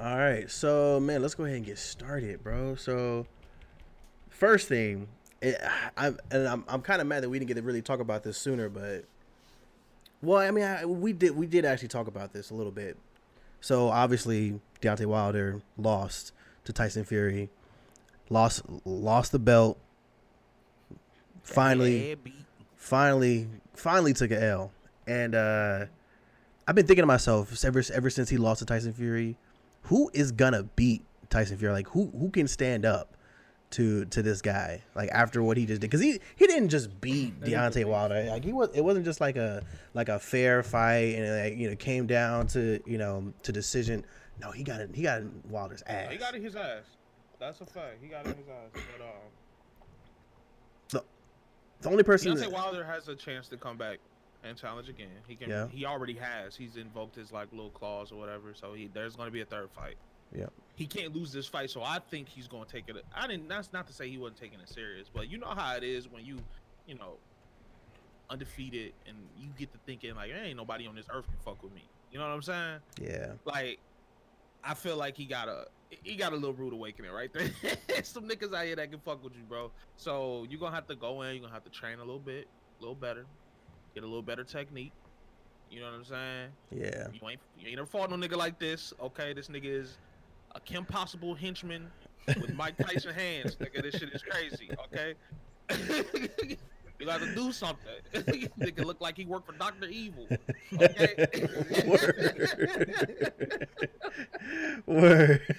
All right, so man, let's go ahead and get started, bro. So, first thing, it, I'm and I'm I'm kind of mad that we didn't get to really talk about this sooner, but well, I mean, I, we did we did actually talk about this a little bit. So obviously, Deontay Wilder lost to Tyson Fury, lost lost the belt. Finally, finally, finally took a L, and uh, I've been thinking to myself ever ever since he lost to Tyson Fury who is gonna beat Tyson Fury? Like who who can stand up to to this guy? Like after what he just did, because he he didn't just beat Deontay Wilder. Like he was, it wasn't just like a like a fair fight, and it, like you know came down to you know to decision. No, he got it. He got in Wilder's ass. He got in his ass. That's a fact. He got in his ass. But um, the, the only person Deontay Wilder has a chance to come back and challenge again. He can. Yeah. He already has. He's invoked his like little clause or whatever. So he there's going to be a third fight. Yeah. He can't lose this fight, so I think he's going to take it. I didn't. That's not to say he wasn't taking it serious, but you know how it is when you, you know, undefeated and you get to thinking like, ain't nobody on this earth can fuck with me. You know what I'm saying? Yeah. Like, I feel like he got a he got a little rude awakening right there. Some niggas out here that can fuck with you, bro. So you're gonna have to go in. You're gonna have to train a little bit, a little better get a little better technique. You know what I'm saying? Yeah. You ain't you ain't never fought no nigga like this. Okay, this nigga is a Kim Possible henchman with Mike Tyson hands. Nigga, this shit is crazy. Okay. you got to do something. nigga look like he worked for Doctor Evil. Okay. Word. Word.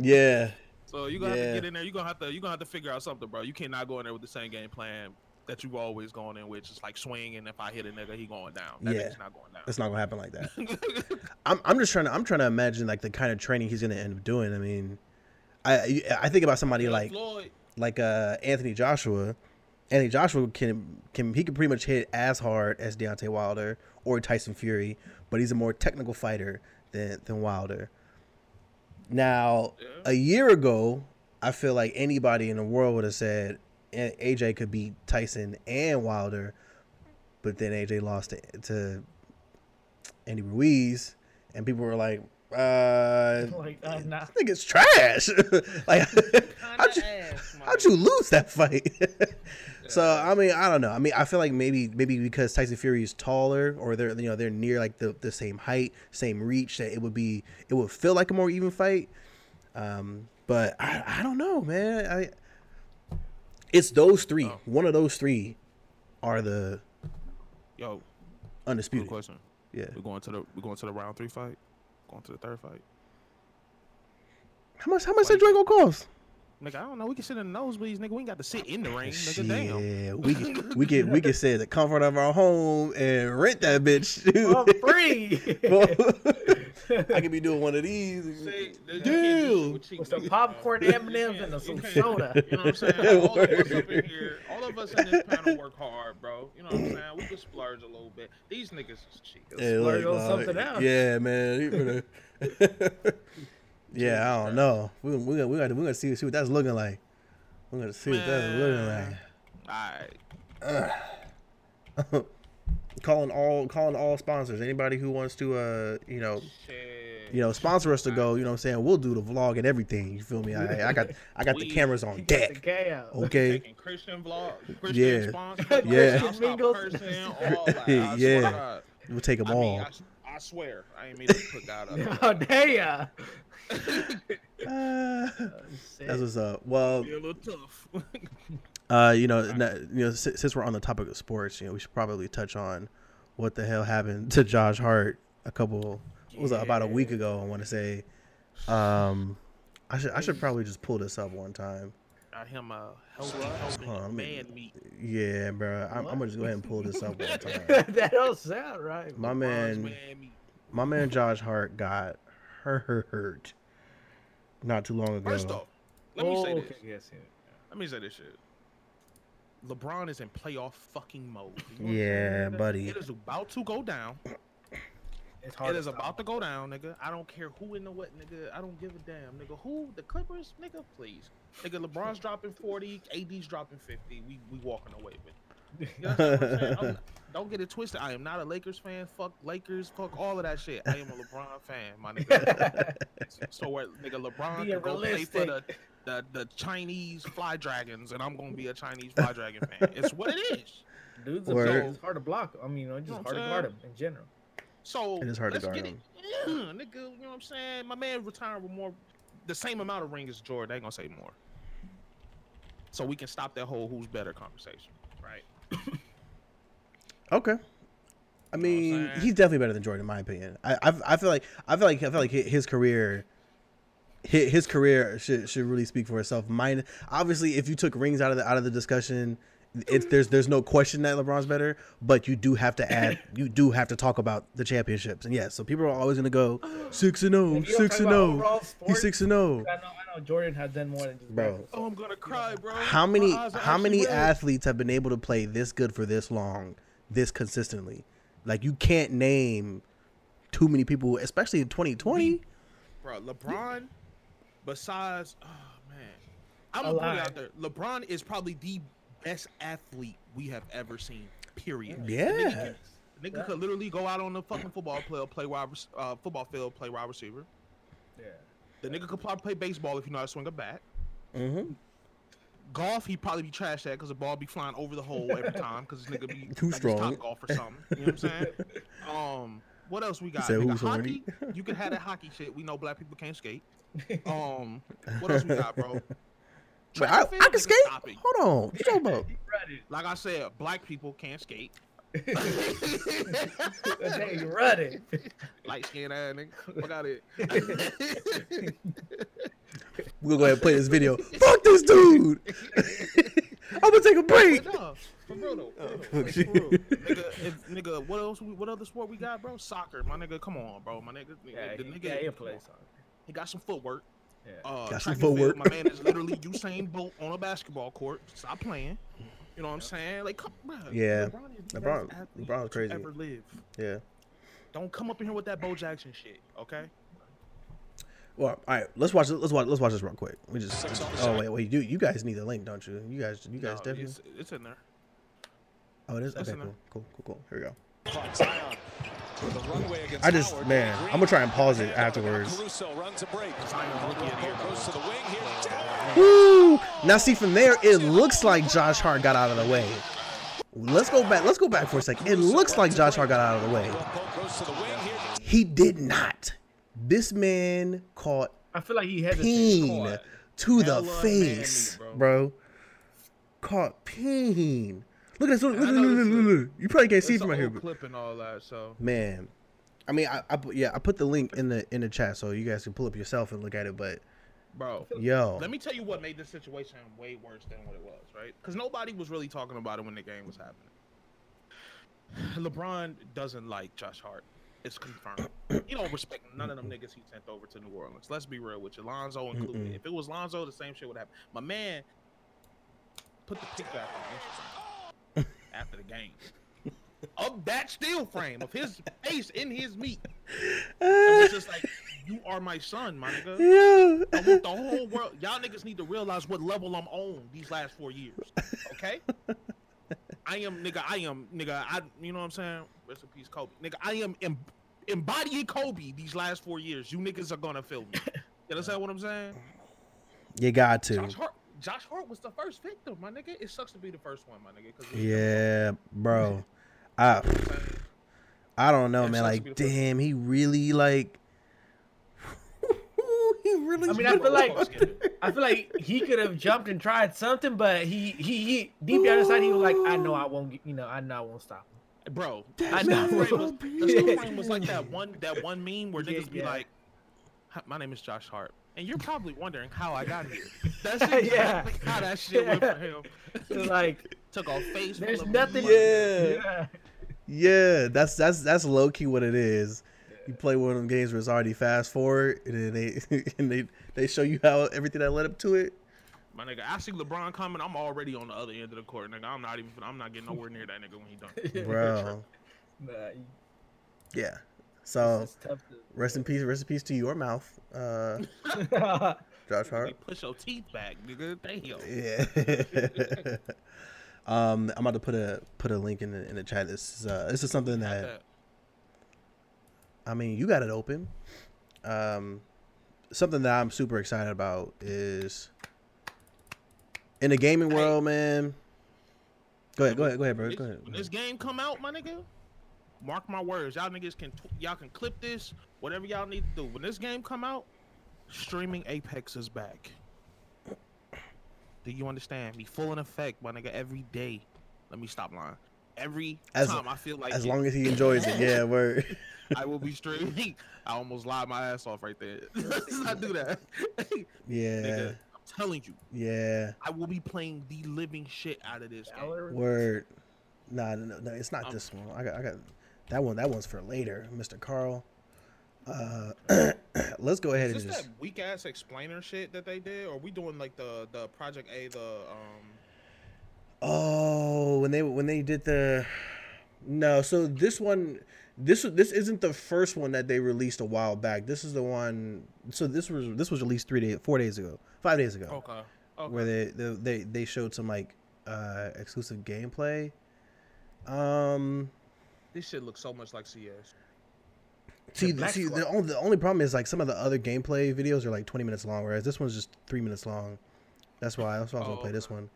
yeah. So you gonna yeah. have to get in there. You gonna have to you gonna have to figure out something, bro. You cannot go in there with the same game plan that you've always going in, which is like swing, and if I hit a nigga, he going down. That yeah, not going down. It's not gonna happen like that. I'm, I'm just trying to I'm trying to imagine like the kind of training he's gonna end up doing. I mean, I I think about somebody yeah, like Floyd. like uh, Anthony Joshua. Anthony Joshua can can he can pretty much hit as hard as Deontay Wilder or Tyson Fury, but he's a more technical fighter than than Wilder. Now, yeah. a year ago, I feel like anybody in the world would have said AJ could beat Tyson and Wilder, but then AJ lost to, to Andy Ruiz, and people were like, uh, like uh, nah. I think it's trash. like, how'd you, ass, how'd you lose that fight? so I mean, I don't know. I mean, I feel like maybe maybe because Tyson Fury is taller, or they're you know they're near like the, the same height, same reach, that it would be it would feel like a more even fight. Um, but I, I don't know, man. I it's those three. Oh. One of those three are the yo undisputed. Good question. Yeah, we're going to the we're going to the round three fight. Going to the third fight. How much? How much that drink gonna cost? Nigga, I don't know. We can sit in the nosebleeds, nigga. We ain't got to sit in the ring, nigga. Yeah, we can, we can we can sit in the comfort of our home and rent that bitch for free. I could be doing one of these. See, Deal. With some popcorn, M and M's, and some soda. You know what I'm saying? All of us up in here, all of us in this panel work hard, bro. You know what I'm saying? We can splurge a little bit. These niggas is cheap. Yeah, splurge like, on something else. Yeah, man. Yeah, I don't know. We we got we got we got to see see what that's looking like. We're gonna see Man. what that's looking like. All right. Calling all calling all sponsors. Anybody who wants to uh you know Shit. you know sponsor us to go. You know what I'm saying. We'll do the vlog and everything. You feel me? I, I got I got we, the cameras on deck. Okay. Taking Christian vlog. Christian yeah. Sponsor, yeah. yeah. We'll take them I all. Mean, I, I, swear, I ain't mean to put that up. oh damn uh, that's what's up. Well, Be a little tough. uh, you know, you know, since, since we're on the topic of sports, you know, we should probably touch on what the hell happened to Josh Hart a couple yeah. was it, about a week ago. I want to say. Um, I should I should probably just pull this up one time. Got him a healthy, healthy huh, man meat. Yeah, bro. I'm, I'm, gonna just go ahead and pull this up one time. that don't sound right. My man, man my man Josh Hart got hurt not too long ago. First off, let me oh, say this. Yes, yeah. Let me say this shit. LeBron is in playoff fucking mode. Yeah, buddy. It is about to go down. It's hard it is about to go down, nigga. I don't care who in the what, nigga. I don't give a damn, nigga. Who the Clippers, nigga? Please, nigga. LeBron's dropping forty, AD's dropping fifty. We we walking away with. You know what I'm? I'm don't get it twisted. I am not a Lakers fan. Fuck Lakers. Fuck all of that shit. I am a LeBron fan, my nigga. so what, nigga? LeBron Being can go play for the, realistic. The the Chinese Fly Dragons, and I'm gonna be a Chinese Fly Dragon fan. It's what it is. Dude's a Word. it's hard to block. I mean, it's know just what hard to I'm guard saying? him in general. So It is hard to let's guard get him. it. Yeah, nigga. You know what I'm saying? My man retired with more, the same amount of rings as Jordan. They ain't gonna say more. So we can stop that whole who's better conversation, right? Okay. I I'm mean, he's definitely better than Jordan, in my opinion. I, I, I feel like I feel like I feel like his career, his, his career should should really speak for itself. Mine, obviously, if you took rings out of the out of the discussion, it's there's there's no question that LeBron's better, but you do have to add, you do have to talk about the championships, and yes, so people are always gonna go oh. six and zero, If you don't and zero. Oh. he's six and oh. zero. I know, I know Jordan has done more than just Bro. basketball. Oh, I'm gonna cry, bro. How many how many red. athletes have been able to play this good for this long, this consistently? Like you can't name too many people, especially in 2020. bro? LeBron, besides, oh man, I'm gonna put it out there. LeBron is probably the best athlete we have ever seen. Period. The Yeah. nigga, can- the nigga Yeah. could literally go out on the fucking football play, play wide, uh, football field, play wide receiver. Yeah. The nigga could probably play baseball if you know how to swing a bat. Mm-hmm. Golf, he'd probably be trash at because the ball be flying over the hole every time because this nigga be Too like strong. Top golf or something. You know what I'm saying? Um, what else we got? Nigga, who's hockey. You could have that hockey shit. We know black people can't skate. Um, what else we got, bro? But I, I can skate. stop. Hold on, what you talking about? Like I said, black people can't skate. That day running. Light skinned ass nigga. Fuck out it. We're gonna go ahead and play this video. Fuck this dude. I'm gonna take a break. no, for real though. For real, like, for real. nigga, if, nigga, what else? we- What other sport we got, bro? Soccer, my nigga. Come on, bro, my nigga. Yeah, the he, nigga, yeah, he plays soccer. He got some footwork. Yeah. Uh, Got some and field, footwork. My man is literally Usain Bolt on a basketball court. Stop playing. You know what I'm saying? Like, come, bro, Yeah. LeBron is LeBron- best LeBron's crazy. Ever live? Yeah. Don't come up in here with that Bo Jackson shit, okay? Well, all right. Let's watch. Let's watch. Let's watch this real quick. We just. Oh wait, wait. You you guys need the link, don't you? You guys. You guys No, definitely. it's, it's in there. Oh, it is. it's Okay, in cool, cool, cool, cool. Here we go. Zion with a runway against I just- man, I'm gonna try and pause it afterwards. Caruso runs a break. Zion rookie of the year, Goes to the wing here. Down. Woo! Now see from there, it looks like Josh Hart got out of the way. Let's go back. Let's go back for a second. It looks like Josh Hart got out of the way. Pope goes to the wing here. He did not. This man caught I feel like he hesitated. peen Caught to the face, bro. Caught peen. Look at this. Look, look, look, look, look, look, look. You probably can't see It's from right here, but clip and all that, so man. I mean, I, I put- yeah, I put the link in the in the chat so you guys can pull up yourself and look at it. But bro. yo, Let me tell you what made this situation way worse than what it was, right? Because nobody was really talking about it when the game was happening. LeBron doesn't like Josh Hart. It's confirmed. he don't respect none of them niggas he sent over to New Orleans. Let's be real with you. Lonzo included. Mm-mm. If it was Lonzo, the same shit would happen. My man put the pic back on Instagram after the game. Of that steel frame of his face in his meat. It was just like, you are my son, my nigga. yeah. I want the whole world. Y'all niggas need to realize what level I'm on these last four years. Okay? I am nigga. I am nigga. I you know what I'm saying? Rest in peace, Kobe. Nigga, I am em- embodying Kobe these last four years. You niggas are gonna feel me. You understand what I'm saying? You got to. Josh Hart. Josh Hart was the first victim, my nigga. It sucks to be the first one, my nigga. 'cause it was Yeah, bro. I You know what I'm saying? I don't know, It man. Like, be first damn, he really like. he really. I mean, I feel like I feel like he could have jumped and tried something, but he he, he deep down inside he was like, I know I won't, get- you know, I know I won't stop. him." Bro, I the know. still was, the still was like that one that one meme where Yeah, niggas be yeah. like, "My name is Josh Hart," and you're probably wondering how I got here. That's exactly Yeah. how that shit went for him. It's like Took a face. there's nothing. Yeah. yeah. Yeah, that's that's that's low key what it is. You play one of them games where it's already fast forward, and then they and they they show you how everything that led up to it. My nigga, I see LeBron coming. I'm already on the other end of the court, nigga. I'm not even. I'm not getting nowhere near that nigga when he done. Bro, Nah, yeah. So tough to- rest in peace, rest in peace to your mouth, uh, Josh Hart. Like, push your teeth back, nigga. Damn. Yeah. Um, I'm about to put a put a link in the in the chat. This is uh, this is something that that. I mean, you got it open. Um, something that I'm super excited about is in the gaming world, man. Go ahead, go ahead, go ahead, bro. Go ahead. When this game come out, my nigga, mark my words. Y'all niggas can tw- y'all can clip this, whatever y'all need to do. When this game come out, streaming Apex is back. Do you understand? Be full in effect, my nigga, every day. Let me stop lying. Every As- time I feel like As it, long as he enjoys it, yeah, word. I will be streaming. I almost lied my ass off right there. Let's not do that. Yeah, Nigga, I'm telling you, yeah, I will be playing the living shit out of this game. Word. Nah, no, no, it's not Um, this one. I got, I got that one. That one's for later, Mr. Carl. Uh, let's go ahead Is and just. that weak ass explainer shit that they did, or are we doing like the the Project A, the um? Oh, when they when they did the no, so this one this this isn't the first one that they released a while back. This is the one. So this was this was released three days, four days ago, five days ago, Okay. Okay. where they, they they they showed some like uh exclusive gameplay. Um, this shit looks so much like CS. see, Black see, the only, the only problem is like some of the other gameplay videos are like twenty minutes long, whereas this one's just three minutes long. That's why that's why I was gonna Oh, play this one.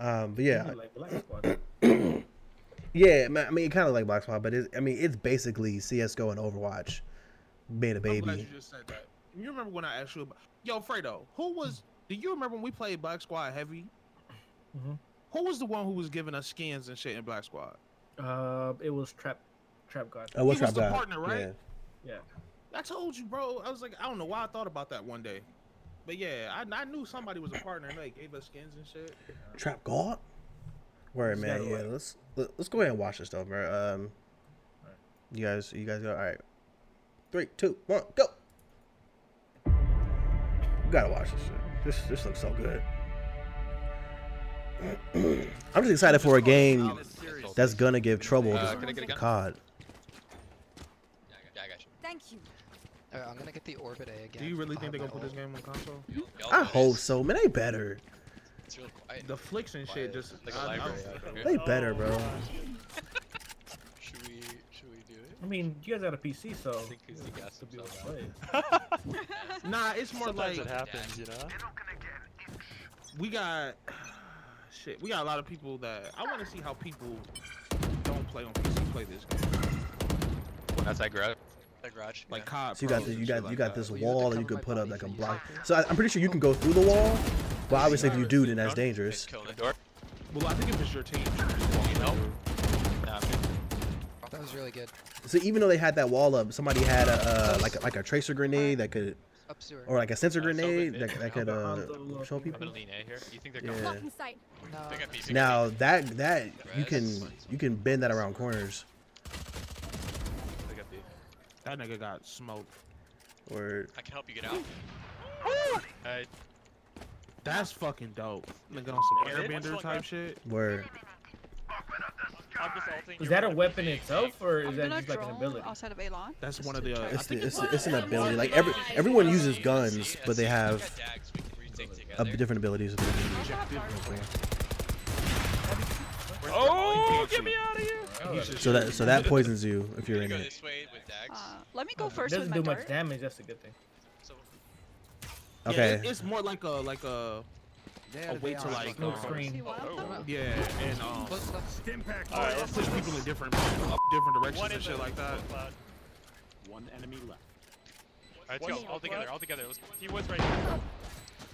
Um, but yeah, Like Black Squad. Yeah, I mean, it kind of like Black Swan, but it, I mean, it's basically CS:GO and Overwatch made a I'm glad baby. you just said that. You remember when I asked you about? Yo, Fredo, who was? Do you remember when we played Black Squad Heavy? Mhm. Who was the one who was giving us skins and shit in Black Squad? Uh, it was Trap, Trap God. Oh, what's He was up, the guy? partner, right? Yeah. Yeah. I told you, bro. I was like, I don't know why I thought about that one day, but yeah, I, I knew somebody was a partner and they gave us skins and shit. Trap God. Word, man. Yeah, like- let's let, let's go ahead and watch this stuff, bro. Um, you guys, you guys go. All right, three, two, one, go. You gotta watch this shit. This this looks so good. I'm just excited for a game that's gonna give trouble Uh, to can I get a gun? COD. Yeah, I got you. Thank you. Alright, I'm gonna get the Orbit A again. Do you really think they're gonna put this game on console? I hope so, man. They better. It's real quiet. The flicks and shit just Like a I- I- library out here. They better, bro. Should we should we do it? I mean, you guys got a PC, so I think he's the gas to be able to himself play. Nah, it's more Sometimes like it happens, you know. we got shit. We got a lot of people that I want to see how people don't play on PC play this game. That's that garage. That garage. Like yeah. COD. So you got this, you shit got you like got this Well, you have to wall that you cover can put up body like a block. So I, I'm pretty sure you can go through the wall, but obviously if you do, then that's dangerous. Kill the door. Well, I think if it's your team, you can just walk Nope. through. Nah, That was really good. So even though they had that wall up, somebody had a uh, like a, like a tracer grenade that could, Up sewer. Or like a sensor Uh, grenade they- that, that could uh, show I'm people. gonna lean here. You think they're Yeah. sight. No. Pick up B, pick up Now that that you can you can bend that around corners. Pick up B. That nigga got smoked. Or I can help you get out. Hey, That's fucking dope. Nigga on some Yeah, it- airbender type shit. where I'm just ulting. Is you're that a weapon itself, or is that just like an ability? outside of Alon. That's one of the, uh, it's the, it's it's it's an ability. Like every everyone uses guns, but they have dags we can retake uh, different abilities. Oh, get me out of here! So that so that poisons you if you're You in go it. this way with dags. Uh, let me go It first doesn't with my do much damage. That's a good thing. So Yeah, Okay. it's more like a like a a way to like Smoke um, screen. See wild Oh. yeah and um Close. Alright, let's push people in different different directions and shit like that. One enemy left. Alright, let's go. All together, all together. Let's, he was right here.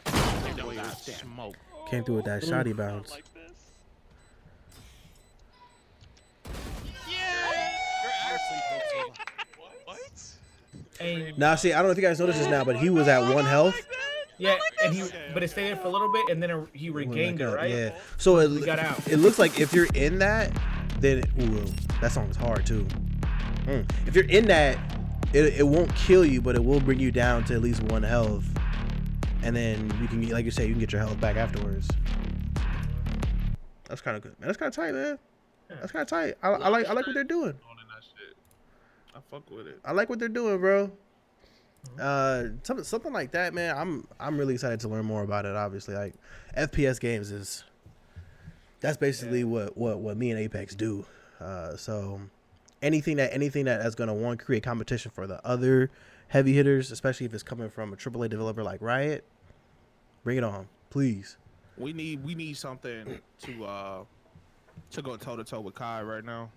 Nigga got smoked. Came through with that Ooh. shoddy bounce. like this. Now see, I don't know if you guys noticed this now, but he was at one health. Yeah, and he, Okay, but it stayed there for a little bit, and then it- he regained it, right? Yeah. So it, He got out. it looks like if you're in that, then ooh, that song's hard too. Mm. If you're in that, it, it won't kill you, but it will bring you down to at least one health, and then you can, like you say, you can get your health back afterwards. That's kind of good, man. That's kind of tight, man. That's kind of tight. I, I like I like what they're doing. On in that shit. I fuck with it. I like what they're doing, bro. Uh, something something like that, man. I'm I'm really excited to learn more about it. Obviously, like FPS games is That's basically what, what what me and Apex do. Uh, so anything that anything that is gonna one create competition for the other heavy hitters, especially if it's coming from a AAA developer like Riot, bring it on, please. We need we need something to uh to go toe to toe with Kai right now.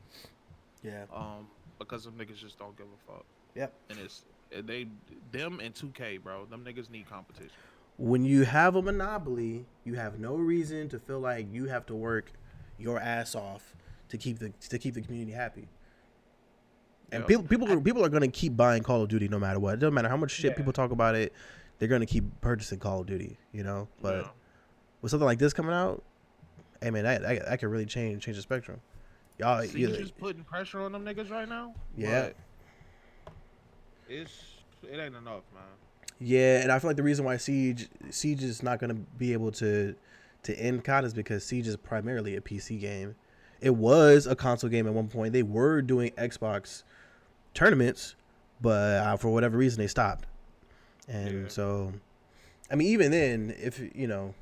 Yeah. Um, because them niggas just don't give a fuck. Yep. And it's they them and 2K, bro. Them niggas need competition. When you have a monopoly, you have no reason to feel like you have to work your ass off to keep the to keep the community happy. And people people are, people are gonna keep buying Call of Duty no matter what. It doesn't matter how much shit Yeah. people talk about it. They're gonna keep purchasing Call of Duty, you know. But Yeah. with something like this coming out, hey man, that that, that could really change change the spectrum. Y'all, See, you just putting pressure on them niggas right now. Yeah. It's it ain't enough, man. Yeah, and I feel like the reason why Siege Siege is not going to be able to to end COD is because Siege is primarily a PC game. It was a console game at one point. They were doing Xbox tournaments, but uh, for whatever reason they stopped. And Yeah. so, I mean, even then, if you know,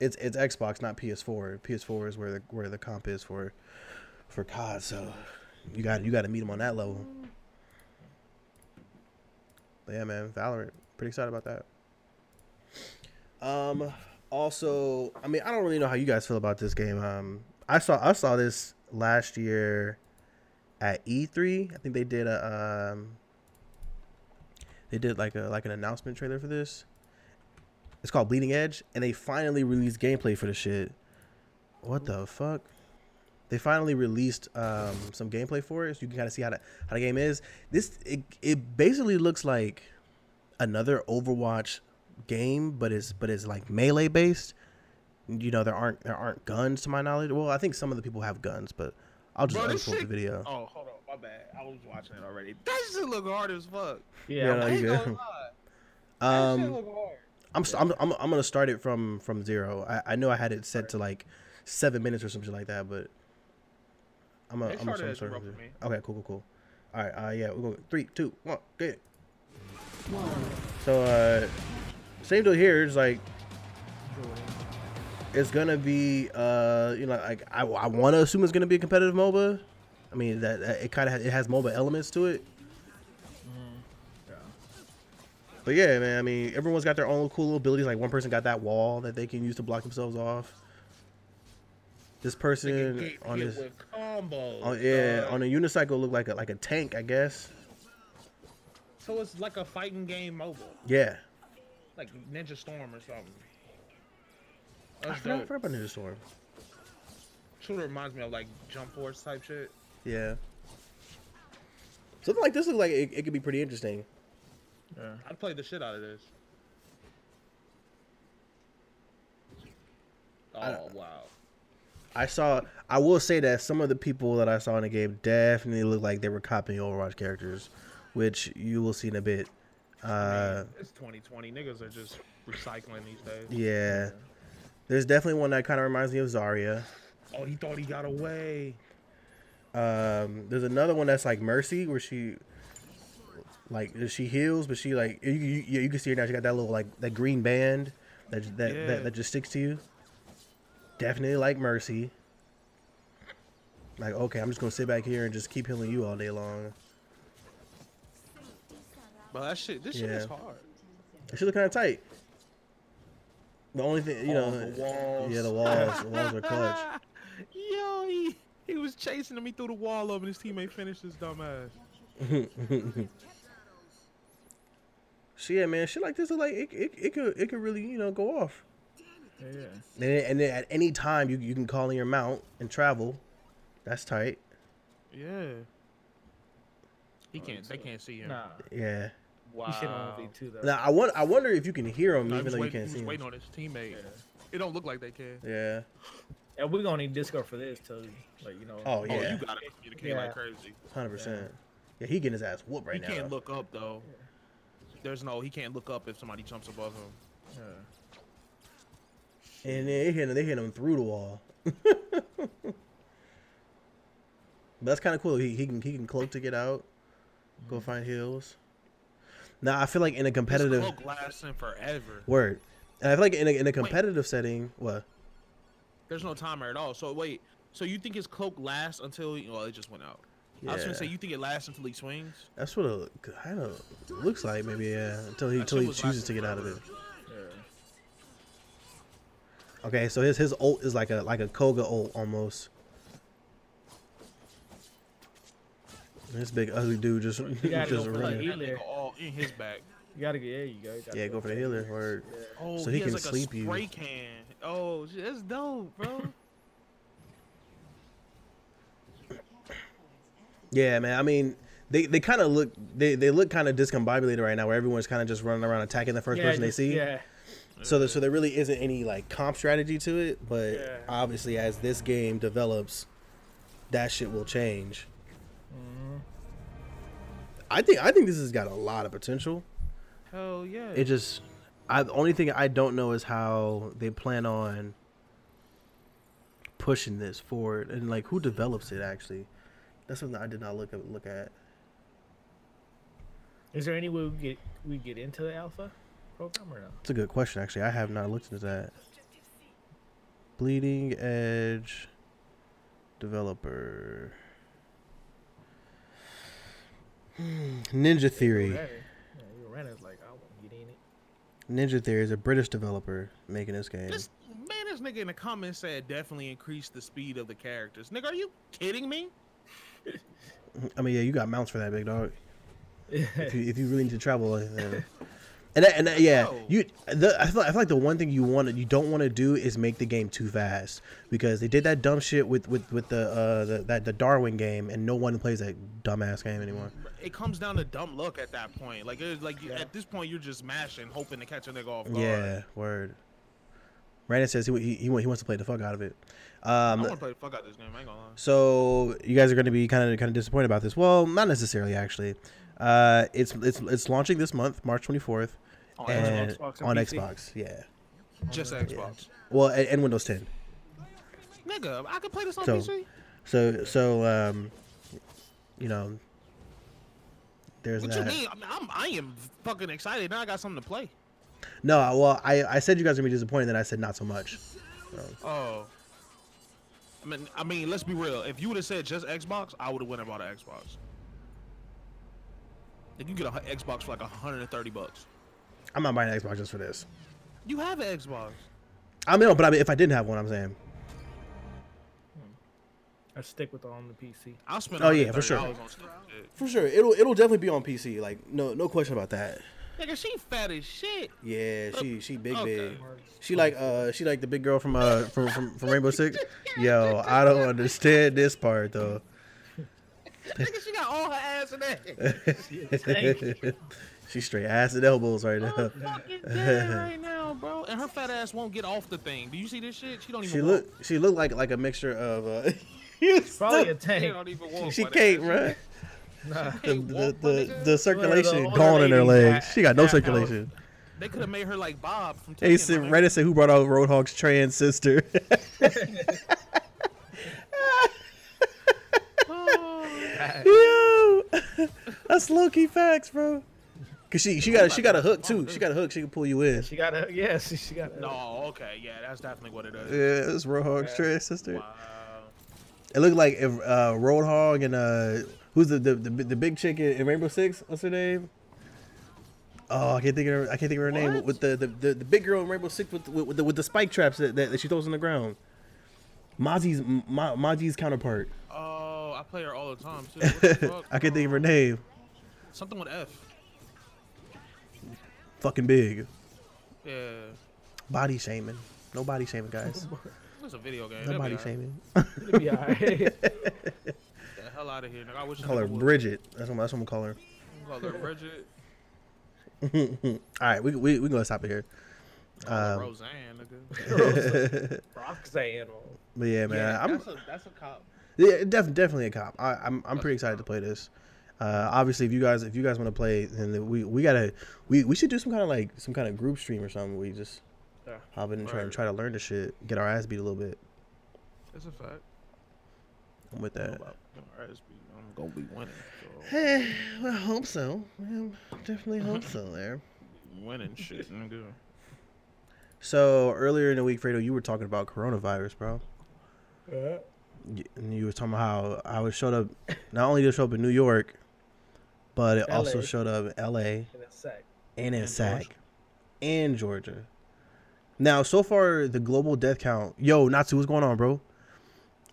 it's it's Xbox, not PS4. PS4 is where the where the comp is for for COD. So you got you got to meet them on that level. But yeah, man, Valorant. Pretty excited about that. Um. Also, I mean, I don't really know how you guys feel about this game. Um, I saw I saw this last year at E3. I think they did a um. They did like a like an announcement trailer for this. It's called Bleeding Edge, and they finally released gameplay for the shit. What the fuck? They finally released um, some gameplay for it, so you can kind of see how the how the game is. This it, it basically looks like another Overwatch game, but it's but it's like melee based. You know, there aren't there aren't guns to my knowledge. Well, I think some of the people have guns, but I'll just, Bro, I'll this just pull up shit- the video. Oh, hold on, my bad. I was watching it already. That shit look hard as fuck. Yeah, Yeah, no, I you ain't good. gonna lie. That shit Um, look hard. I'm, s- I'm I'm I'm gonna start it from from zero. I, I know I had it set to like seven minutes or something like that, but I'm gonna They I'm gonna started start at from zero zero. for me. Okay, cool, cool, cool. All right, uh, yeah, we're going three, two, one, good. So uh, same deal here. It's like it's gonna be uh you know like I, I want to assume it's gonna be a competitive MOBA. I mean that, that it kind of it has MOBA elements to it. But yeah, man. I mean, everyone's got their own cool little abilities. Like one person got that wall that they can use to block themselves off. This person on hit combos. on, oh, yeah, dog. on a unicycle look like a like a tank, I guess. So it's like a fighting game mobile, Yeah, like Ninja Storm or something. I That's forgot, I forgot about Ninja Storm. Sort of reminds me of like Jump Force type shit. Yeah, something like this looks like it, it could be pretty interesting. Yeah. I'd play the shit out of this. Oh I- wow. I saw. I will say that some of the people that I saw in the game definitely looked like they were copying Overwatch characters, which you will see in a bit. Uh, it's 2020. Niggas are just recycling these days. yeah, there's definitely one that kind of reminds me of Zarya. Oh, he thought he got away. Um, there's another one that's like Mercy, where she, like, she heals, but she like you, you, you can see her now. She got that little like that green band that that, Yeah. that that just sticks to you. Definitely like Mercy. Like, okay, I'm just gonna sit back here and just keep healing you all day long. But that shit, this shit is Yeah. hard. She look kind of tight. The only thing, you Oh, know, the walls. yeah, the walls, the walls are clutch. Yo, he, he was chasing me through the wall up, and his teammate finished his dumb ass. So yeah, man, shit like this is like it, it, it could it could really you know go off. Yeah. And then, and then at any time you you can call in your mount and travel. That's tight. Yeah. He can't. They can't see him. Nah. Yeah. Wow. You should though. Now I want I wonder if you can hear him No, even was though you waiting, can't see was him. waiting on his teammate. It don't look like they can. Yeah. And we're gonna need Discord for this too. Like you know. Oh Oh, yeah. you gotta communicate Yeah. like crazy. Hundred percent. Yeah, he getting his ass whooped right he now. He can't look up though. There's no. He can't look up if somebody jumps above him. Yeah. And they hit him. They hit him through the wall. but that's kind of cool. He, he can he can cloak to get out, go mm-hmm. find heals. Now I feel like in a competitive This cloak lasting forever. word, and I feel like in a, in a competitive setting, what? There's no timer at all. So wait, so you think his cloak lasts until? Well, it just went out. Yeah. I was gonna say you think it lasts until he swings. That's what it kind of looks like. Maybe yeah, until he until he chooses to get out of it. Forever. Okay, so his his ult is like a like a Koga ult almost. This big ugly dude just gotta just go for the running. heat. That all in his back. You gotta get there. You go. You gotta Yeah, go for the healer. Or Oh, So he, he has can like sleep a you. spray can. Oh, that's dope, bro. yeah, man. I mean, they, they kind of look they, they look kind of discombobulated right now, where everyone's kind of just running around attacking the first yeah, person they see. Yeah. So there, so there really isn't any like comp strategy to it, but Yeah. obviously as this game develops, that shit will change. Mhm. I think I think this has got a lot of potential. Hell yeah. It just, I the only thing I don't know is how they plan on pushing this forward and like who develops it actually. That's something I did not look at, look at. Is there any way we get we get into the alpha program or no? It's a good question actually. I have not looked into that. Bleeding Edge developer. Hmm, Ninja Theory. Yeah, you ran it like I want to get in it. Ninja Theory is a British developer making this game. This man, this nigga in the comments said definitely increase the speed of the characters. Nigga, are you kidding me? I mean, yeah, you got mounts for that, big dog. if, you, if you really need to travel, uh, and that, and that, yeah, you. The, I feel I feel like the one thing you want to you don't want to do is make the game too fast because they did that dumb shit with with with the uh the that the Darwin game and no one plays that dumbass game anymore. It comes down to dumb luck at that point. Like it's like you, at this point you're just mashing, hoping to catch a nigga off guard. Yeah, word. Brandon says he he, he wants to play the fuck out of it. I Um, want to play the fuck out this game. I ain't gonna lie. So you guys are going to be kind of kind of disappointed about this. Well, not necessarily actually. Uh, it's it's it's launching this month, March 24th, On and Xbox and on PC? Xbox. Yeah. Just Xbox. Well, and, and Windows 10. Nigga, I can play this on So- PC. So so um, you know, there's What that. you mean? I, mean, I'm, I am fucking excited. Now I got something to play. No, well, I I said you guys are gonna be disappointed. Then I said not so much. Oh. I mean, I mean, let's be real. If you would have said just Xbox, I would have went and bought an Xbox. Like you get an Xbox for like 130 bucks. I'm not buying an Xbox just for this. You have an Xbox. I mean, no, but I mean, if I didn't have one, I'm saying. I stick with on the PC. I'll spend. Oh, yeah, for sure. on stupid shit. For sure, it'll it'll definitely be on PC. Like no no question about that. Nigga, she fat as shit. Yeah, she she big Okay. big. She like uh she like the big girl from uh from from, from Rainbow Six. Yo, I don't understand this part though. Nigga, she got all her ass in there. She's straight ass and elbows right now. fucking dead right now, bro. And her fat ass won't get off the thing. Do you see this shit? She don't even. She walk. look she look like like a mixture of uh. Probably a She tank. don't even walk. she can't, run. Nah. The, can't the, the, the circulation older gone in her legs. She got no circulation. They could have made her like Bob from. Hey, Tekken, said, my nigga. Reddit said who brought out Roadhog's trans sister. Yo, that's low key facts, bro. Cause she she got she got a hook too. She got a hook. She can pull you in. She got a yes. She got a, No, okay, yeah, that's definitely what it is. Yeah, it's Roadhog's trans sister. Wow. It looked like if uh, Roadhog and uh, who's the, the the the big chick in in Rainbow Six? What's her name? Oh, I can't think of her. I can't think of her name. With the, the, the, the big girl in Rainbow Six with with, with, the, with the spike traps that, that, that she throws on the ground. Mozzie's Ma, Mozzie's counterpart. Oh, I play her all the time too. What the fuck? I can't think of her name. Something with F. Fucking big. Yeah, Body shaming. No body shaming, guys. it's a video game. No They'll body be alright. shaming. It'll be alright. Get the hell out of here, nigga. I wish I call her would. Bridget. That's what, that's what I'm gonna call her. Call her Bridget. All right, we we we gonna stop it here. Call her Um, Roseanne, nigga. Roxanne. But yeah, man, I'm that's a that's a cop. Yeah, def- definitely a cop. I, I'm I'm pretty excited to play this. Uh, obviously, if you guys if you guys want to play, then we we gotta we, we should do some kind of like some kind of group stream or something. We just Yeah. hop in and try and try to learn the shit, get our ass beat a little bit. That's a fact. I'm with Know that. about them RSB. I'm gonna be winning. So. I hope so. I definitely hope so. There. winning shit, nigga. So earlier in the week, Fredo, you were talking about coronavirus, bro. Y- And you were talking about how how it showed up. Not only did it show up in New York, but it also showed up in L.A. In a and in And Sac Georgia. and Georgia. Now, so far, the global death count. Yo, Natsu, what's going on, bro?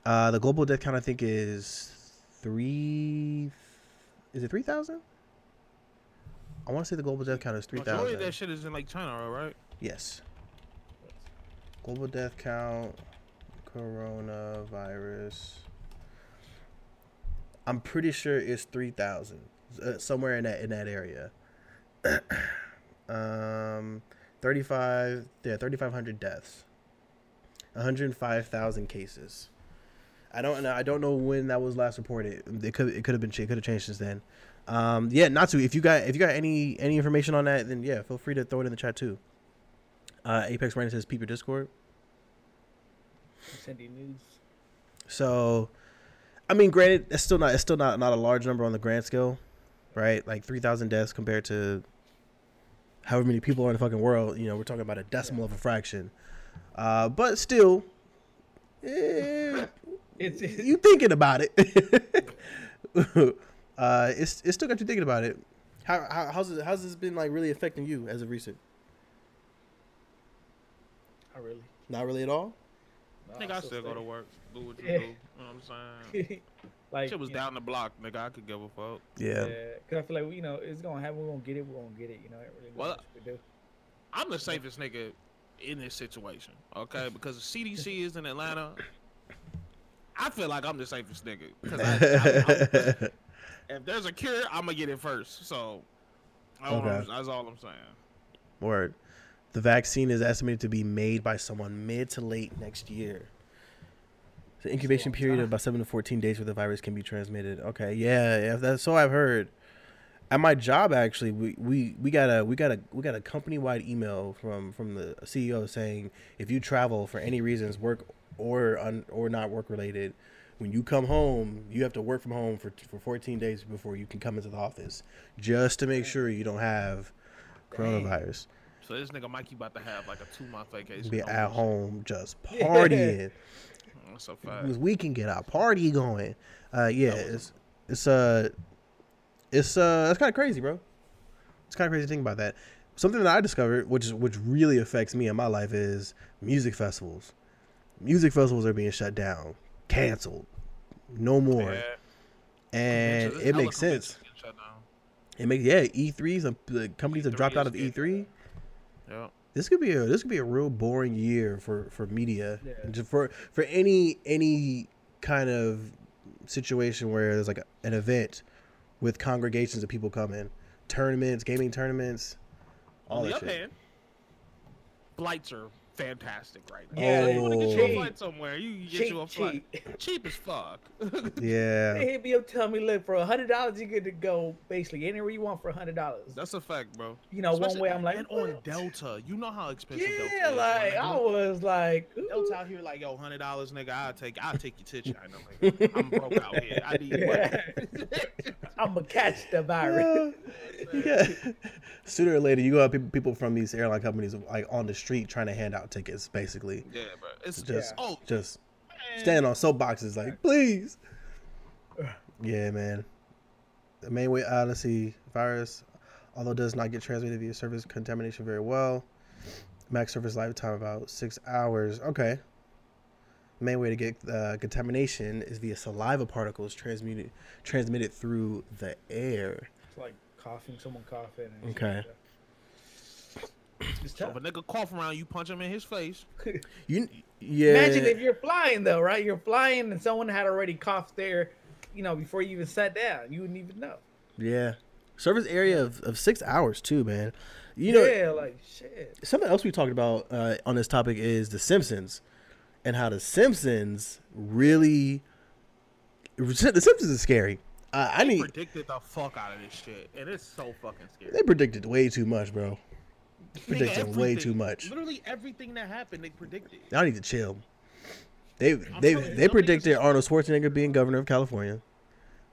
Uh, the global death count, I think, is three. Is it three thousand? I want to say the global death count is three thousand. Majority of that shit is in like China, right? Yes. Global death count, coronavirus. I'm pretty sure it's three thousand, uh, somewhere in that in that area. um, thirty five, yeah, thirty five hundred deaths, one hundred five thousand cases. I don't know. I don't know when that was last reported. It could it could have been it could have changed since then. Um, yeah, not to. If you got if you got any any information on that, then yeah, feel free to throw it in the chat too. Uh, Apex Ryan says, "Peep your Discord." Cindy News. So, I mean, granted, it's still not it's still not not a large number on the grand scale, right? Like three thousand deaths compared to however many people are in the fucking world. You know, we're talking about a decimal of a fraction. Uh, but still, eh, It's, it's you thinking about it. uh, it's it's still got you thinking about it. How, how how's it, how's this been like really affecting you as of recent? not really. Not really at all. No, Nigga, I so still go to work, do what you Yeah. do. You know what I'm saying? like Shit was you know, down the block, nigga. I could give a fuck. Yeah. Yeah, cause I feel like we, you know it's gonna happen. We're gonna get it. We're gonna get it. You know, it really Well, well, much we do. I'm the safest nigga in this situation, okay? Because the CDC is in Atlanta. I feel like I'm the safest nigga. 'Cause I, I, I'm- if there's a cure, I'm gonna get it first. So, I Okay. that's all I'm saying. Word. The vaccine is estimated to be made by someone mid to late next year. The incubation period of about seven to fourteen days where the virus can be transmitted. Okay, yeah, yeah, that's so I've heard. At my job, actually, we, we, we got a we got a we got a company wide email from from the CEO saying if you travel for any reasons, work or un, or not work related, when you come home, you have to work from home for for fourteen days before you can come into the office, just to make sure you don't have coronavirus. So this nigga Mikey about to have like a two month vacation. Be at home just partying. That's a fact. because we can get our party going. Uh, yeah, it's it's uh it's uh it's kind of crazy, bro. It's kind of crazy to think about that. Something that I discovered, which is which really affects me in my life, is music festivals. Music festivals are being shut down, canceled, no more, Yeah. and it makes sense. conventions getting shut down. It makes yeah, E threes. The companies have E3 dropped out of E three. Yeah. This could be a this could be a real boring year for for media, Yeah. For for any any kind of situation where there's like a, an event with congregations of people coming, tournaments, gaming tournaments, all On the that other shit. hand, flights are fantastic right now. Yeah, so you want to get you a cheap. flight somewhere, you can get Cheap, you a flight. cheap. Cheap as fuck. Yeah, They hit me up, tell me, look, for a hundred dollars, you get to go basically anywhere you want for a hundred dollars. That's a fact, bro. You know, one way I'm like, and on? Delta, you know how expensive Delta yeah, is. like my I was like, Delta out here like yo, hundred dollars, nigga. I'll take, I'll take you to China. Nigga. I'm broke out here. I need money. I'm gonna catch the virus. yeah. Sooner or later, you got peop- people from these airline companies like on the street trying to hand out tickets, basically. yeah, bro. It's Just, oh, just man. standing on soapboxes like, please. Yeah, man. The main way, uh, let's see, virus, although does not get transmitted via surface contamination very well. Max surface lifetime about six hours. Okay. Main way to get uh, contamination is via saliva particles transmitted transmitted through the air. It's like coughing, someone coughing. And Okay. Shit like that. It's So if a nigga cough around, you punch him in his face. You, yeah. Imagine if you're flying though, right? You're flying and someone had already coughed there, you know, before you even sat down. You wouldn't even know. Yeah. Service area of, of six hours too, man. You know, yeah, like shit. something else we talked about uh, on this topic is the Simpsons and how the Simpsons really the Simpsons is scary. Uh, I They need predicted the fuck out of this shit, and it's so fucking scary. they predicted way too much, bro. Nigga, Predicting way too much. Literally everything that happened, they predicted. I need to chill. They they telling you, they predicted Arnold Schwarzenegger being governor of California.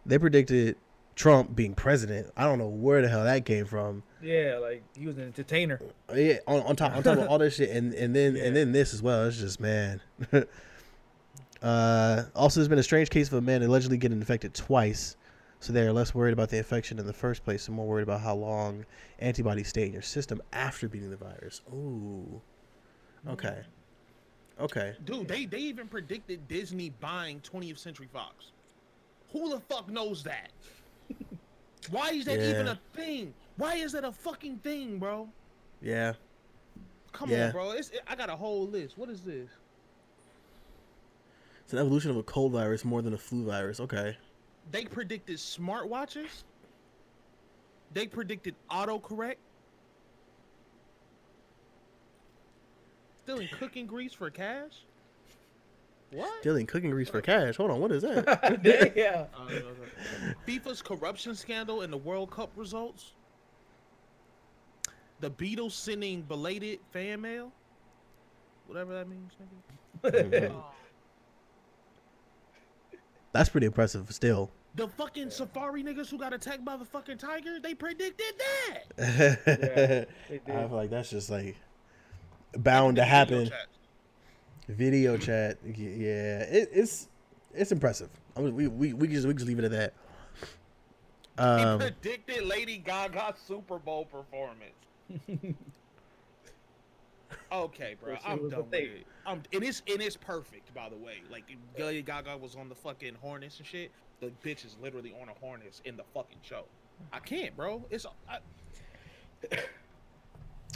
They predicted Trump being president. I don't know where the hell that came from. Yeah, like he was an entertainer. Yeah, on, on top on top of all this shit, and and then Yeah. and then this as well. It's just man. uh, also, there's been a strange case of a man allegedly getting infected twice, so they are less worried about the infection in the first place and more worried about how long antibodies stay in your system after beating the virus. Ooh, okay, okay. Dude, they they even predicted Disney buying 20th Century Fox. Who the fuck knows that? Why is that even a thing? Why is that a fucking thing, bro? Yeah, Come Yeah. on, bro. It's, I got a whole list. What is this? it's an evolution of a cold virus more than a flu virus. Okay. They predicted smartwatches. They predicted autocorrect. Stealing cooking grease for cash. What? Stealing cooking grease for cash. Hold on, what is that? yeah. FIFA's corruption scandal and the World Cup results. The Beatles sending belated fan mail. Whatever that means, nigga. That's pretty impressive. Still. The fucking safari niggas who got attacked by the fucking tiger, they predicted that. They I feel like that's just like bound to happen. Video chat, y- yeah, it, it's it's impressive. I mean, we we we just we just leave it at that. He Um, predicted Lady Gaga's Super Bowl performance. okay, bro, I'm was the done with it. I'm, and it's and it's perfect, by the way. Like Lady Gaga was on the fucking Hornets and shit. The bitch is literally on a harness in the fucking show. I can't, bro. It's I,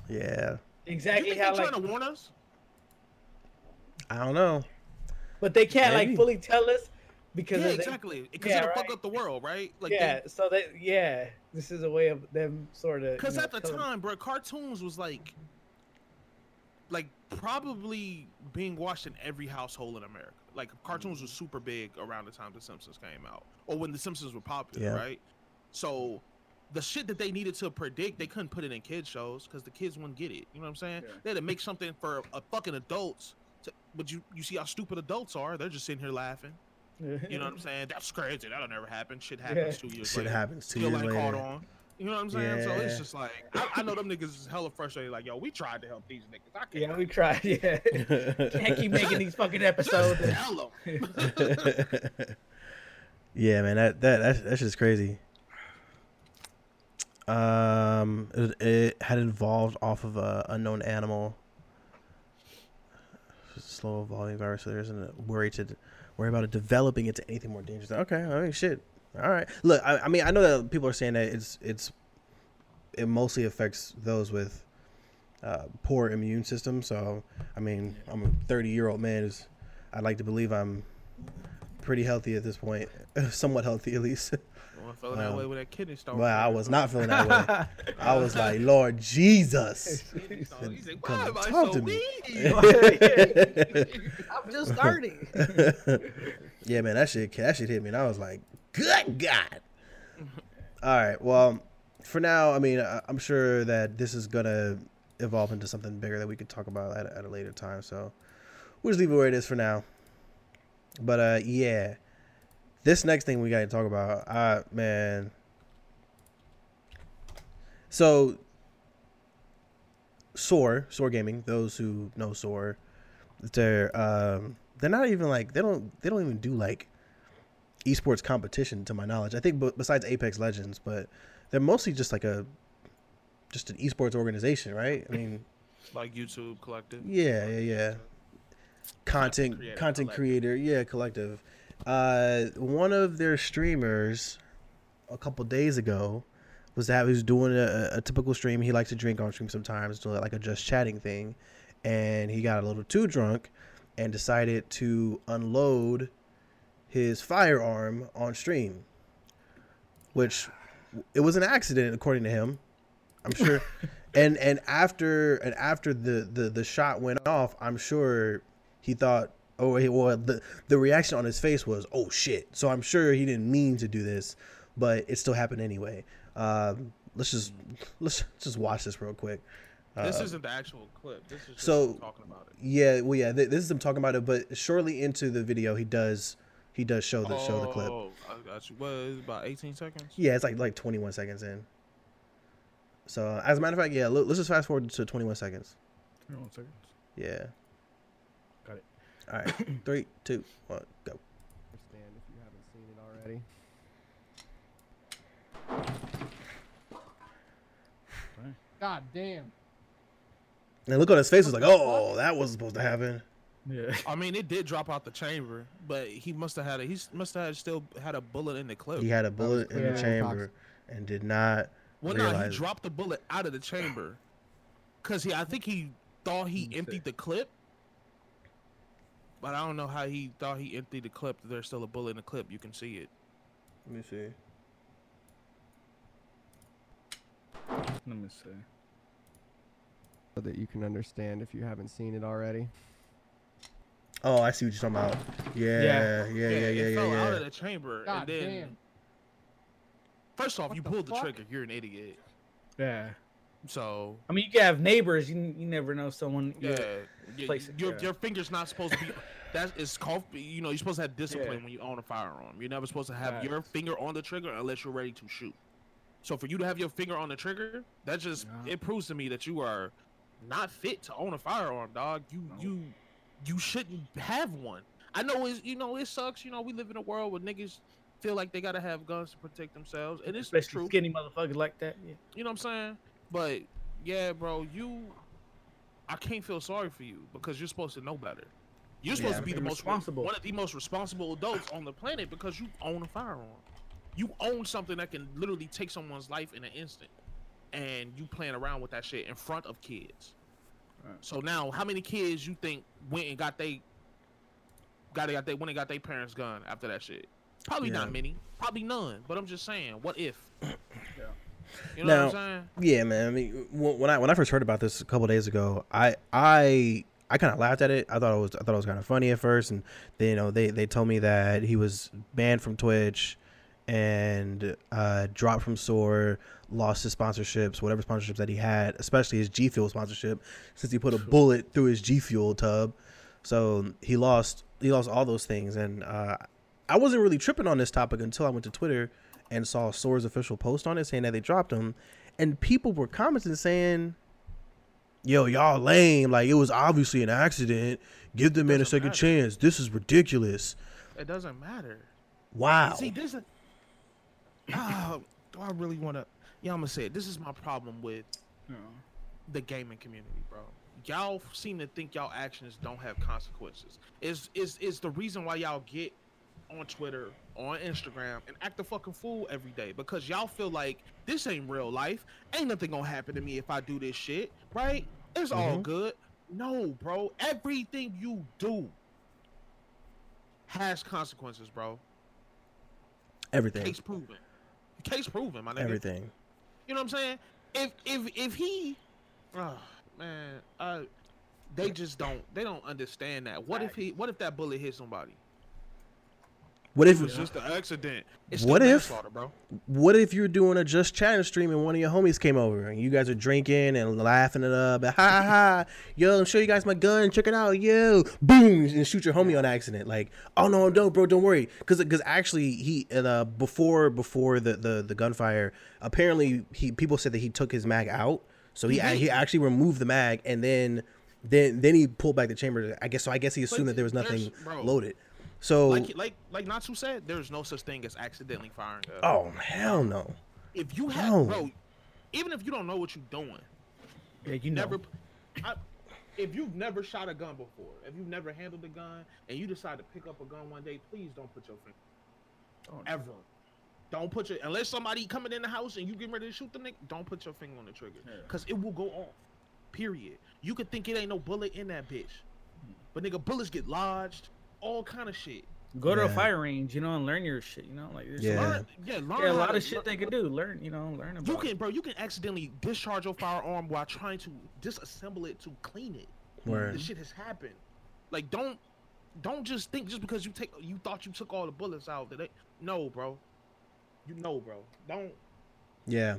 yeah, you Exactly think how they're like, trying to warn us? I don't know. but they can't Maybe. like fully tell us because Yeah, of the- exactly. Because yeah, it'll right. fuck up the world, right? Like yeah, so they yeah, this is a way of them sort of. Because at the time, bro, cartoons was like, like probably being watched in every household in America. Like cartoons were super big around the time The Simpsons came out, or when The Simpsons were popular, Yeah. right? So the shit that they needed to predict, they couldn't put it in kids shows because the kids wouldn't get it. You know what I'm saying? Yeah. They had to make something for a fucking adults. To, but you you see how stupid adults are? They're just sitting here laughing. You know what I'm saying? That's crazy. That'll never happen. Shit happens two years Shit later. happens two Still years ain't later. caught on. You know what I'm saying? So it's just like I, I know them niggas is hella frustrated. Like, yo, we tried to help these niggas. I can't. Yeah, we tried. Yeah, can't keep making these fucking episodes. Just tell 'em. yeah, man, that that that's, that's just crazy. Um, it, it had evolved off of a unknown animal. Slow evolving virus. So there isn't a worry to worry about it developing into anything more dangerous. Okay, I mean, shit. All right. Look, I, I mean, I know that people are saying that it's it's it mostly affects those with uh, poor immune system. So, I mean, I'm a 30 year old man. Is I'd like to believe I'm pretty healthy at this point, somewhat healthy at least. Well, I felt that way with that kidney stone. Well, I was not feeling that way. I was like, Lord Jesus. He's like, why am I talk so to me." weak? I'm just starting. yeah, man, that shit that shit hit me, and I was like, "Good God!" All right, well, for now, I mean, I'm sure that this is gonna evolve into something bigger that we could talk about at, at a later time. So we'll just leave it where it is for now. But uh, yeah, this next thing we got to talk about, uh, man. So, Soar, Soar Gaming. Those who know Soar, they're um, they're not even like they don't they don't even do like esports competition to my knowledge. I think, but besides Apex Legends, but they're mostly just like a just an esports organization, right? I mean, like YouTube Collective. yeah, yeah, yeah. Content creator, content collective. creator, yeah, collective. Uh, one of their streamers a couple days ago was that he was doing a, a typical stream. He likes to drink on stream sometimes, do like a just chatting thing, and he got a little too drunk and decided to unload his firearm on stream, which it was an accident according to him. I'm sure. and and after and after the, the the shot went off, I'm sure he thought, oh, he, well, the the reaction on his face was, oh shit. So I'm sure he didn't mean to do this, but it still happened anyway. Um, let's just let's just watch this real quick. This Uh, isn't the actual clip. This is just so- talking about it. yeah, well, yeah, th- this is him talking about it, but shortly into the video, he does he does show the show the clip. Oh, I got you. What is it, about 18 seconds? Yeah, it's like like 21 seconds in. So as a matter of fact, yeah, let- let's just fast forward to 21 seconds. Twenty one seconds. Yeah. Got it. All right. Three, two, one, go. Understand if you haven't seen it already. God damn. And look on his face was like, oh, that wasn't supposed to happen. Yeah. I mean, it did drop out the chamber, but he must have had a he must have still had a bullet in the clip. He had a bullet in the chamber and did not Well, no, realize. he dropped the bullet out of the chamber, cause he I think he thought he emptied the clip, but I don't know how he thought he emptied the clip. There's still a bullet in the clip. You can see it. Let me see. Let me see. So that you can understand if you haven't seen it already. Oh, I see what you're talking about. Yeah, yeah, yeah, yeah, yeah, it yeah. fell out yeah. of the chamber, God and then damn. first off, What you the pulled the fuck? trigger. You're an idiot. Yeah. So I mean, you can have neighbors. You, you never know someone. yeah, y- place it, your yeah. your finger's not supposed to be. That is called. You know, you're supposed to have discipline Yeah. when you own a firearm. You're never supposed to have Facts. your finger on the trigger unless you're ready to shoot. So for you to have your finger on the trigger, that just Yeah. it proves to me that you are not fit to own a firearm, dog. You No. you you shouldn't have one. I know it's you know it sucks. You know we live in a world where niggas feel like they gotta have guns to protect themselves, and it's Especially true. skinny motherfuckers like that. Yeah. You know what I'm saying? But yeah, bro, you I can't feel sorry for you because you're supposed to know better. You're supposed Yeah. to be the most responsible. one of the most responsible adults on the planet because you own a firearm. You own something that can literally take someone's life in an instant. And you playing around with that shit in front of kids. Right. So now how many kids you think went and got they got they got they went and got their parents gun after that shit? Probably Yeah. not many. Probably none. But I'm just saying, what if? You know Now- what I'm saying? Yeah, man. I mean, when I when I first heard about this a couple days ago, I I I kind of laughed at it. I thought it was I thought it was kind of funny at first, and they you know they they told me that he was banned from Twitch and uh, dropped from Soar, lost his sponsorships, whatever sponsorships that he had, especially his G Fuel sponsorship, since he put a bullet through his G Fuel tub. So he lost he lost all those things, and uh, I wasn't really tripping on this topic until I went to Twitter and saw Soar's official post on it saying that they dropped him, and people were commenting saying, "Yo, y'all lame! Like it was obviously an accident. Give the man a second matter. chance. This is ridiculous. It doesn't matter. Wow." See, this is. Ah, do I really want to? Yeah, I'm gonna say it. This is my problem with the gaming community, bro. Y'all seem to think y'all actions don't have consequences. Is is is the reason why y'all get on Twitter, on Instagram, and act a fucking fool every day because y'all feel like this ain't real life. Ain't nothing gonna happen to me if I do this shit, right? It's all Mhm. good. No, bro. Everything you do has consequences, bro. Everything. Case proven. Case proven, my nigga. Everything. You know what I'm saying? If if if he, oh, man, uh, they just don't they don't understand that. What if he? What if that bullet hit somebody? What if It was just an accident. It's What if- bro? what if you're doing a just chatting stream and one of your homies came over and you guys are drinking and laughing it up, and, ha ha ha, yo, I'm show you guys my gun, check it out, yo, boom, and shoot your homie on accident, like, oh no, no, bro, don't worry, because because actually he uh, before before the, the the gunfire, apparently he people said that he took his mag out, so he He he actually removed the mag and then then then he pulled back the chamber. I guess so. I guess he assumed that there was nothing bro. loaded. So Like like like Natsu said, there's no such thing as accidentally firing. a- oh hell no. if you have, no. bro, even if you don't know what you're doing, Yeah, you know. never. I, if you've never shot a gun before, if you've never handled a gun, and you decide to pick up a gun one day, please don't put your finger. Oh, don't. Ever. Don't put your unless somebody coming in the house and you getting ready to shoot the nigga. Don't put your finger on the trigger, Yeah. cause it will go off. Period. You could think it ain't no bullet in that bitch, hmm. but nigga, bullets get lodged, all kind of shit. Go to a fire range, you know, and learn your shit. You know, like there's Yeah. a lot, Learn, yeah, learn yeah, a lot to- of shit they can do. Learn, you know, learn about. You it. can, bro. You can accidentally discharge your firearm while trying to disassemble it to clean it. Word. This shit has happened. Like, don't, don't just think just because you take, you thought you took all the bullets out that they, no, bro. You know, bro. Don't. Yeah.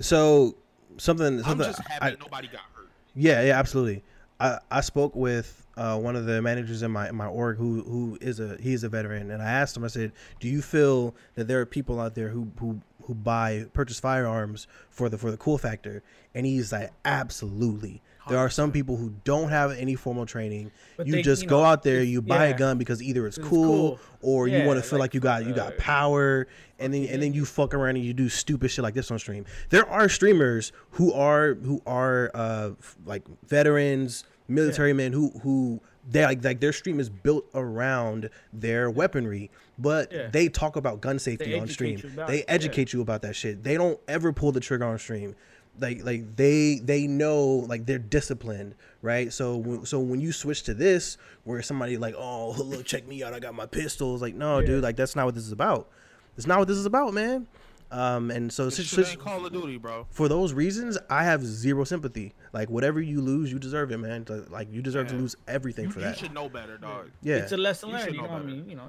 So something I'm something just happy I, nobody got hurt. yeah yeah absolutely. I I spoke with uh, one of the managers in my in my org who who is a he is a veteran and I asked him I said do you feel that there are people out there who who who buy purchase firearms for the for the cool factor, and he's like, absolutely. There are some people who don't have any formal training. But you they- just you go out there, you buy yeah. a gun because either it's It's cool, cool. or you want to feel like, like you got you got uh, power, and then and then you fuck around and you do stupid shit like this on stream. There are streamers who are who are uh f- like veterans, military men who who they like like their stream is built around their weaponry, but Yeah. they talk about gun safety on stream. They it, yeah. educate you about that shit. They don't ever pull the trigger on stream. Like like they they know like they're disciplined, right? So when, so when you switch to this, where somebody like, oh look, check me out, I got my pistols. Like no, Yeah. dude, like that's not what this is about. It's not what this is about, man. Um, and so This since- shit Call of Duty, bro. for those reasons, I have zero sympathy. Like whatever you lose, you deserve it, man. Like you deserve to lose everything You, for that. you should know better, dog. Yeah, It's a lesson You learned. You know know what I mean? You know.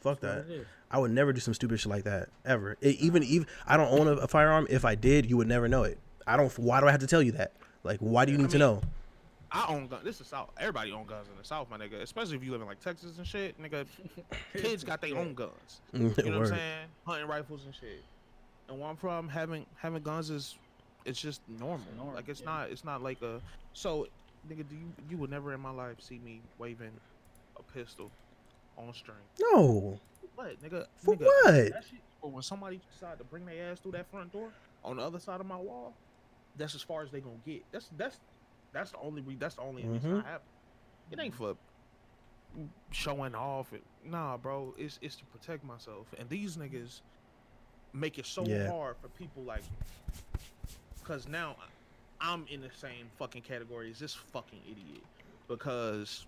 fuck that's what that. I would never do some stupid shit like that ever. It, even even I don't own a, a firearm. If I did, you would never know it. I don't. Why do I have to tell you that? Like, why do you I need to know? I own guns. This is South. Everybody own guns in the South, my nigga. Especially if you live in like Texas and shit, nigga. Kids got their own guns. You know what I'm saying? Hunting rifles and shit. And where I'm from, having having guns is it's just normal. normal, like it's yeah. not it's not like a so nigga, do you you would never in my life see me waving a pistol on string. No, What, nigga? for nigga, what? That shit, or when somebody decide to bring their ass through that front door on the other side of my wall, that's as far as they gonna get. That's that's that's the only re- that's the only reason Mhm. I have. It ain't for showing off. Nah, bro. It's it's to protect myself. And these niggas make it so Yeah. hard for people like, cause now I'm in the same fucking category as this fucking idiot because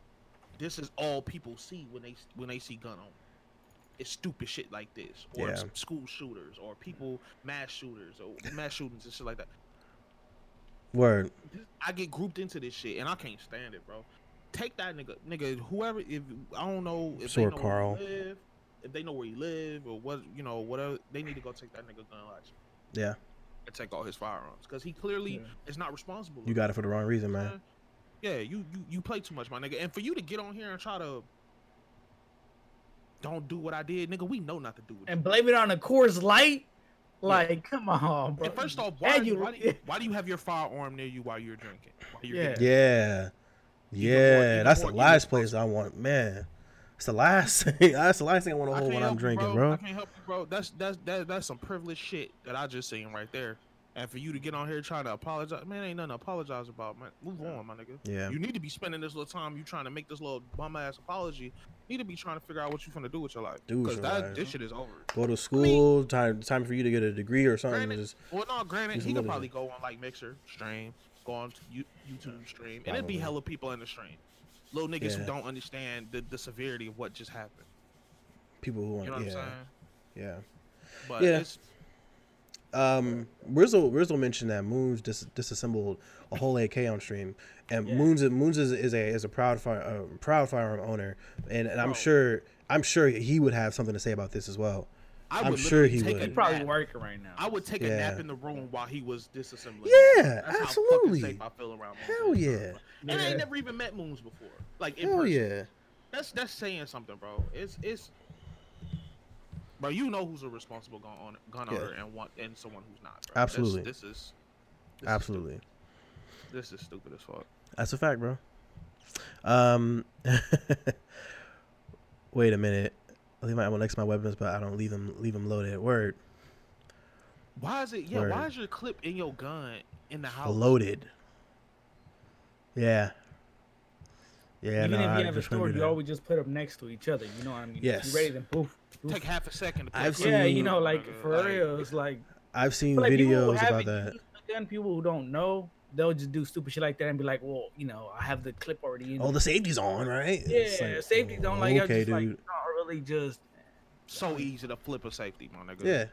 this is all people see when they when they see gun on. It's stupid shit like this, or Yeah. school shooters, or people mass shooters, or mass shootings and shit like that. Word. I get grouped into this shit, and I can't stand it, bro. Take that nigga, nigga, whoever. If I don't know if Sword they know Carl. live, if they know where he live, or what, you know, whatever, they need to go take that nigga gun license Yeah, and take all his firearms, because he clearly Yeah. is not responsible. you got it for the wrong reason, man. man. Yeah, you, you you play too much, my nigga. And for you to get on here and try to don't do what I did, nigga, we know not to do it. And blame it on a Coors Light. Like, come on, bro. And first off, why, And you, why, do you, why do you have your firearm near you while you're drinking? While you're Yeah. getting- Yeah, yeah. That's the last place I want, man. It's the last thing. That's the last thing I want to hold when I'm you, drinking, I bro. can't help you, bro. That's that's that, that's some privileged shit that I just seen right there. And for you to get on here trying to apologize, man, ain't nothing to apologize about, man. Move on, my nigga. Yeah. You need to be spending this little time you trying to make this little bum ass apology. You need to be trying to figure out what you finna do with your life. Because that life. this shit is over. Go to school. time time for you to get a degree or something. Granted, Just well, no, granted, he could probably go on like Mixer stream, go on YouTube stream, and it'd be hella people in the stream. Little niggas Yeah. who don't understand the, the severity of what just happened. people who want. You know what yeah, I'm saying? yeah. But Yeah. it's Um, Rizzle Rizzle mentioned that Moons dis- disassembled a whole AK on stream, and Yeah. Moons Moons is, is a is a proud fire uh, proud firearm owner, and, and I'm Bro. sure I'm sure he would have something to say about this as well. I I'm would sure he take would. a He probably nap. working right now. I would take a nap in the room while he was disassembling. Yeah, That's absolutely. How fucking safe I feel around. Moons Hell all the yeah. And I ain't never even met Moons before. Like in Hell person. yeah, That's that's saying something, bro. It's it's. Bro, you know who's a responsible gun owner, gun Yeah. owner and one and someone who's not. Bro. Absolutely. This, is. This absolutely. stupid. this is stupid as fuck. That's a fact, bro. Um, wait a minute. I leave my ammo next to my weapons, but I don't leave them leave them loaded. Word, Why is it? Yeah. Word. Why is your clip in your gun in the house? loaded. Yeah. Yeah, Even no, if I you have a just store, you always just put them next to each other. You know what I mean? Yes. You ready to poof. poof. Take half a second to put I've the clip yeah, you know, like for Like, real, it's like, I've seen like videos about that. used gun, people who don't know, they'll just do stupid shit like that and be like, well, you know, I have the clip already in. Oh, the safety's on, right? yeah, It's like, safety don't like, okay, just like dude. not really just. So easy to flip a safety, my nigga. Yeah,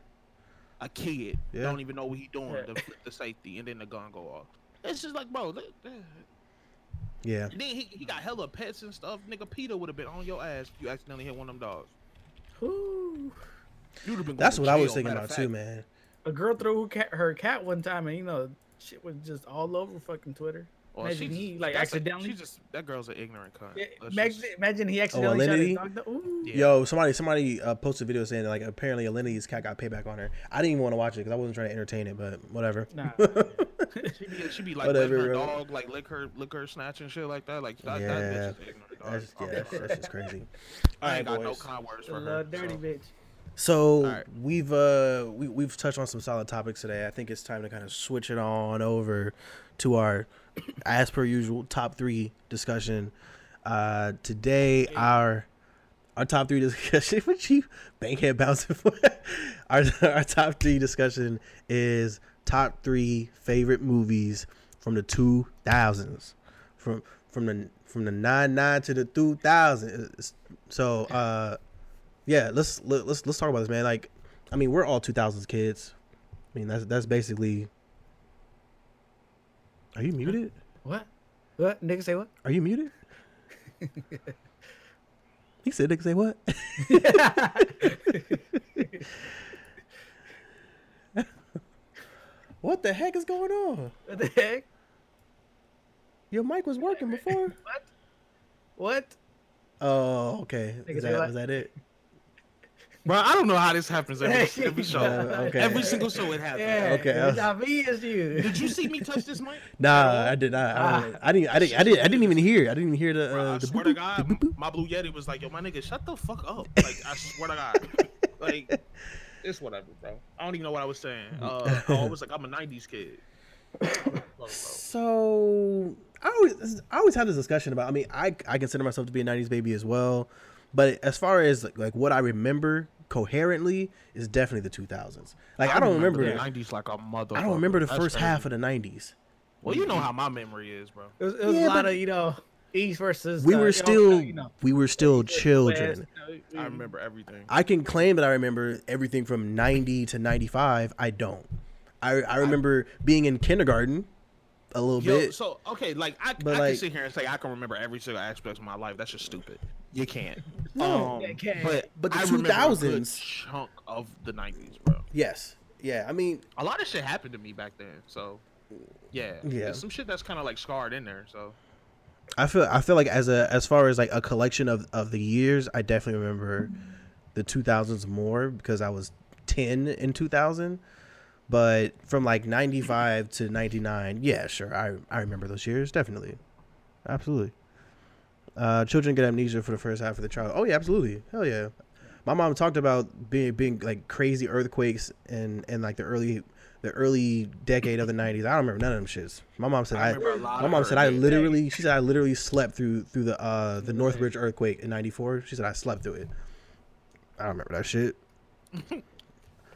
A kid Yeah. don't even know what he doing Yeah. to flip the safety and then the gun go off. It's just like, bro. let- let- yeah. Then he, he got hella pets and stuff. Nigga, PETA would have been on your ass if you accidentally hit one of them dogs. Whew. You'd have been. That's to what I was thinking about of too, man. A girl threw her cat, her cat one time, and you know, Shit was just all over fucking Twitter. Well, Imagine she he, like, that's a- accidentally- she just that girl's an ignorant cunt. Yeah, imagine, just- imagine he accidentally shot Alinity? his dog. Yeah. Yo, somebody somebody uh, posted a video saying that, like apparently Alinity's cat got payback on her. I didn't even want to watch it because I wasn't trying to entertain it, but whatever. Nah. She be, she be like Whatever, her bro. dog like lick her lick her snatch and shit like that. Like that, Yeah. that bitch is ignorant. Dog. That's, yeah, that's, that's just crazy. I ain't Alright, got no kind words for little her. dirty so. bitch. So Alright. we've uh we we've touched on some solid topics today. I think it's time to kind of switch it on over to our as per usual top three discussion. Uh today our our top three discussion what you bankhead bouncing for our our top three discussion is top three favorite movies from the two thousands. From from the from the nine nine to the two thousand. So uh yeah, let's let, let's let's talk about this, man. Like, I mean, we're all two thousands kids. I mean, that's that's basically. Are you muted? What? What? Nigga say what? Are you muted? he said, "Nigga, say what?" what the heck is going on? what the heck? Your mic was working before. What? What? Oh, okay. Nigga, Is that, was that it? Bro, I don't know how this happens every, every show. Uh, okay. Every single show it happens. Yeah. Okay, I was- It's you. Did you see me touch this mic? Nah, I did not. I, don't- I didn't. I didn't. I didn't. I didn't even hear. I didn't even hear the. Bro, Uh, I the swear boop, to God, boop, boop. my blue yeti was like, "Yo, my nigga, shut the fuck up!" Like, I swear to God, like, it's whatever, bro. I don't even know what I was saying. Uh, I was like, I'm a '90s kid. So I always I always have this discussion about. I mean, I I consider myself to be a '90s baby as well, but as far as like, like what I remember coherently is definitely the 2000s. Like I, don't remember. the '90s like a mother. I don't remember the first half of the '90s. Well, you know how my memory is, bro. It was, it was Yeah, a lot of you know East versus. We uh, were you know, still you know, we were still children. West, you know, we- I remember everything. I can claim that I remember everything from 90 to 95. I don't. I I remember being in kindergarten a little Yo, bit. so okay, like I, But, I like- can sit here and say I can remember every single aspect of my life. That's just stupid. You can't. No. um, can't. but But the I remember a good 2000s chunk of the '90s, bro. Yes. Yeah. I mean, A lot of shit happened to me back then, so yeah, Yeah. There's some shit that's kind of like scarred in there. So I feel I feel like as a as far as like a collection of of the years, I definitely remember the 2000s more because I was 10 in 2000. But from like 95 to 99, yeah, sure. I I remember those years definitely. Absolutely. Uh children get amnesia for the first half of the trial. Oh yeah, absolutely. Hell yeah. My mom talked about being being like crazy earthquakes and and like the early the early decade of the 90s. I don't remember none of them shits. My mom said I I, remember a lot my mom said I earthquakes. literally she said I literally slept through through the uh the northridge earthquake in 94. She said I slept through it. I don't remember that shit.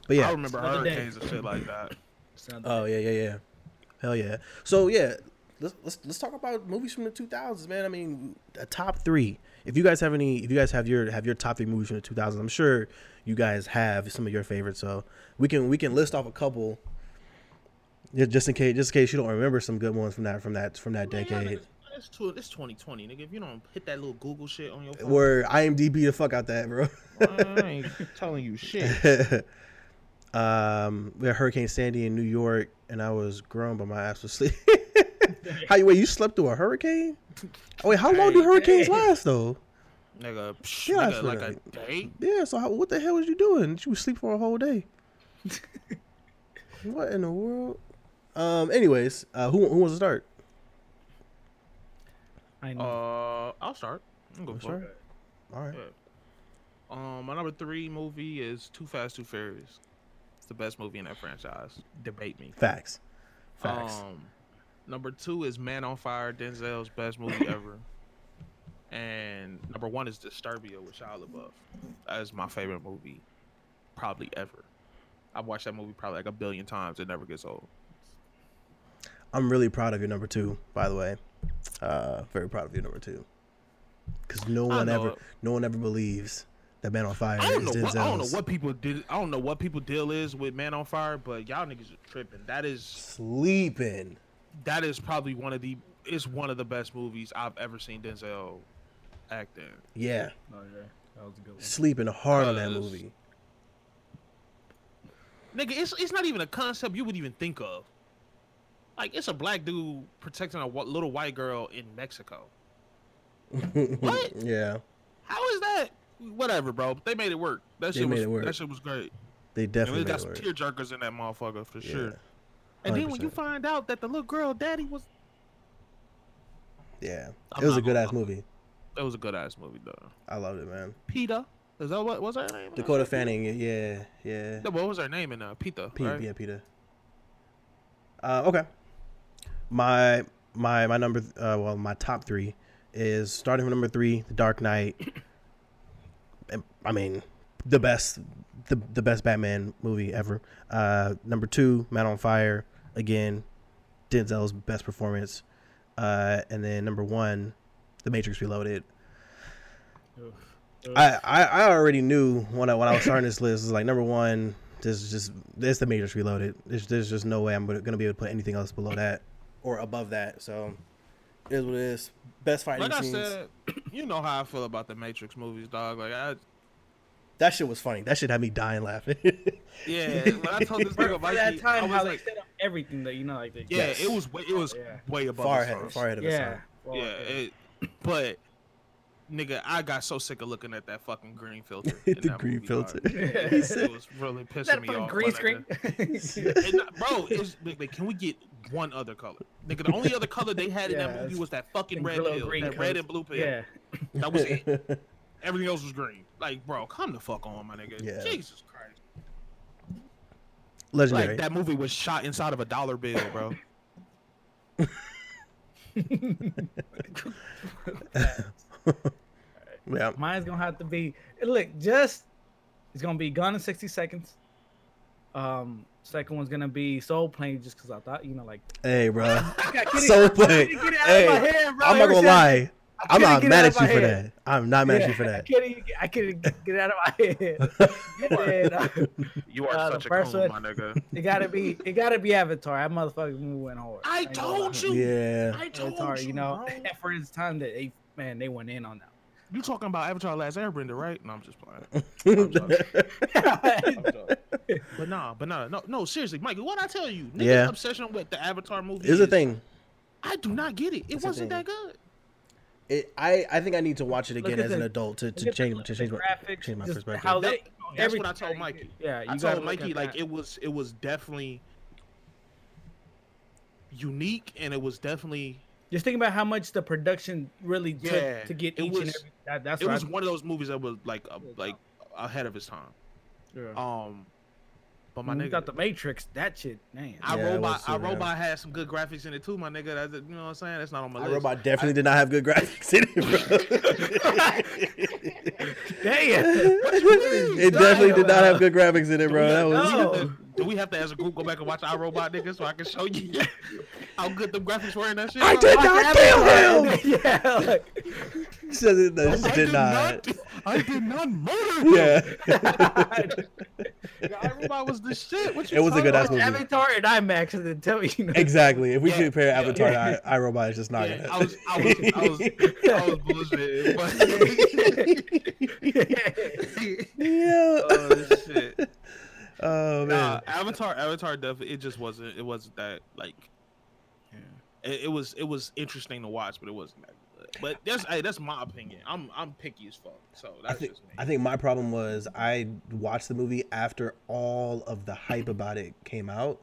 But yeah. I remember Another day. hurricanes and shit like that. Oh yeah, yeah, yeah. Hell yeah. So yeah, let's let's let's talk about movies from the 2000s, man. I mean, a top 3. If you guys have any if you guys have your have your top 3 movies from the 2000s, I'm sure you guys have some of your favorites. So, we can we can list off a couple yeah, just in case just in case you don't remember some good ones from that from that from that Man, decade. niggas- It's, two, it's 2020, nigga. If you don't hit that little Google shit on your phone, Where IMDb the fuck out that, bro. I ain't telling you shit. Um, we had Hurricane Sandy in New York, and I was grown, but my ass was asleep. how you wait? You slept through a hurricane? Oh wait, how long do hurricanes hey. last though? nigga, psh, Yeah, nigga like a day. Yeah. So how, what the hell was you doing? You was sleep for a whole day. what in the world? Um. Anyways, uh, who who wants to start? I know. Uh, I'll start. I'm going for Start? it. All right. Um, my number three movie is Too Fast, Too Furious. It's the best movie in that franchise. Debate me. Facts. Facts. Um, number two is Man on Fire, Denzel's best movie ever. And number one is Disturbia with Shia LaBeouf. That is my favorite movie, probably ever. I've watched that movie probably like a billion times. It never gets old. I'm really proud of your number two, by the way. Uh, very proud of your number two. Because no one ever, it. no one ever believes that Man on Fire I don't is know. What, I don't know what people did. I don't know what people deal is with Man on Fire, but y'all niggas are tripping. That is Sleeping. that is probably one of the. It's one of the best movies I've ever seen Denzel act in. Yeah. Oh, yeah. That was a good one. Sleeping hard on that movie. Nigga, it's it's not even a concept you would even think of. Like it's a black dude protecting a little white girl in Mexico. What? Yeah, How is that? Whatever, bro. They made it work. That They shit was it work. that shit was great. they And definitely we got some tear jerkers in that motherfucker for Yeah, sure. And then when you find out that the little girl daddy was, Yeah, I'm it was a good ass movie. that was a good ass movie though. I loved it, man. Pita, is that what was her name? Dakota Fanning, yeah, yeah. No, what was her name in uh, Pita? Pita, right? yeah, Pita. Uh, okay. My my my number uh, well my top three is starting from number three, The Dark Knight. I mean, the best the the best Batman movie ever. Uh, number two, Man on Fire. Again, Denzel's best performance. Uh, and then number one, The Matrix Reloaded. I, I, I already knew when I when I was starting this list. It was like number one, this is just this the Matrix Reloaded. There's there's just no way I'm gonna be able to put anything else below that or above that. So it is what it is. Best fighting Like I said, you know how I feel about the Matrix movies, dog. Like I, that shit was funny. That shit had me dying laughing. yeah. When I told this For, nigga for Mikey, that I time, was how like, they set up everything that you know, like they, yeah, Yes. it was way, it was Yeah. way above far ahead, time. far ahead of his yeah. time. Well, Yeah, it, but nigga, I got so sick of looking at that fucking green filter. in the that green movie, filter. dog. It was really pissing that me fucking off. green screen? And, bro, it's, nigga, can we get one other color? Nigga, the only other color they had in that movie was that fucking red pill, green that red and blue pill. yeah. That was it. Everything else was green. Like, bro, come the fuck on, my nigga. Yeah. Jesus Christ. Legendary. Like that movie was shot inside of a dollar bill, bro. yeah. Mine's gonna have to be look just. It's gonna be Gone in sixty seconds. Um, second one's gonna be Soul Plane, just because I thought you know like Hey, bro. I got Kitty- Soul Plane. couldn't get it out Hey, head, bro. I'm not gonna lie. I I'm couldn't not get it mad at you for head. that. I'm not mad at you for I that. couldn't, I couldn't get it out of my head. And, uh, You are Uh, such a first coon, one- my nigga. it gotta be, it gotta be Avatar. That motherfucking movie went hard. I ain't gonna told you. Yeah. I told Avatar, you, you know, bro. for its time that they, man, they went in on that. You talking about Avatar: Last Airbender, right? No, I'm just playing. I'm I'm. But nah, but nah, no, no, seriously, Mike, what I tell you? Niggas Yeah. obsession with the Avatar movie is the is- thing. I do not get it. It It's wasn't that good. It, I, I think I need to watch it again at as an adult to, to change the- to change my graphics, change my perspective. How they, That- that's what I told Mikey. Yeah, you I told Mikey like that. it was it was definitely unique and it was definitely Just think about how much the production really took Yeah, to get it each was- and every. That, that's it was I, one of those movies that was like uh, like ahead of its time. yeah. Um, but my When we nigga, got the Matrix. That shit, man. I Yeah, it robot was I robot had some good graphics in it too, my nigga. That's, you know what I'm saying? That's not on my I list. Robot definitely did not have good graphics in it, bro. Damn. it definitely did not have good graphics in it, bro. That was No. Do we have to, as a group, go back and watch iRobot nigga so I can show you how good the graphics were in that shit? I bro? did not kill him. yeah. Like, Said it- no, I did not. I did not murder him. Yeah, iRobot was the shit. What you It was a good ass movie. Avatar and IMAX and then tell me, you know. exactly. If we Yeah. compare Avatar Yeah. to I, iRobot, it's just not Yeah, gonna. I was, I was, I was, I was bullshitting. But yeah. oh shit. Oh man. Nah, Avatar, Avatar, definitely, it just wasn't. It wasn't that like. It, it was, it was interesting to watch, but it wasn't that good. But that's, hey, that's my opinion. I'm, I'm picky as fuck. So I that's think just me. I think my problem was I watched the movie after all of the hype about it came out,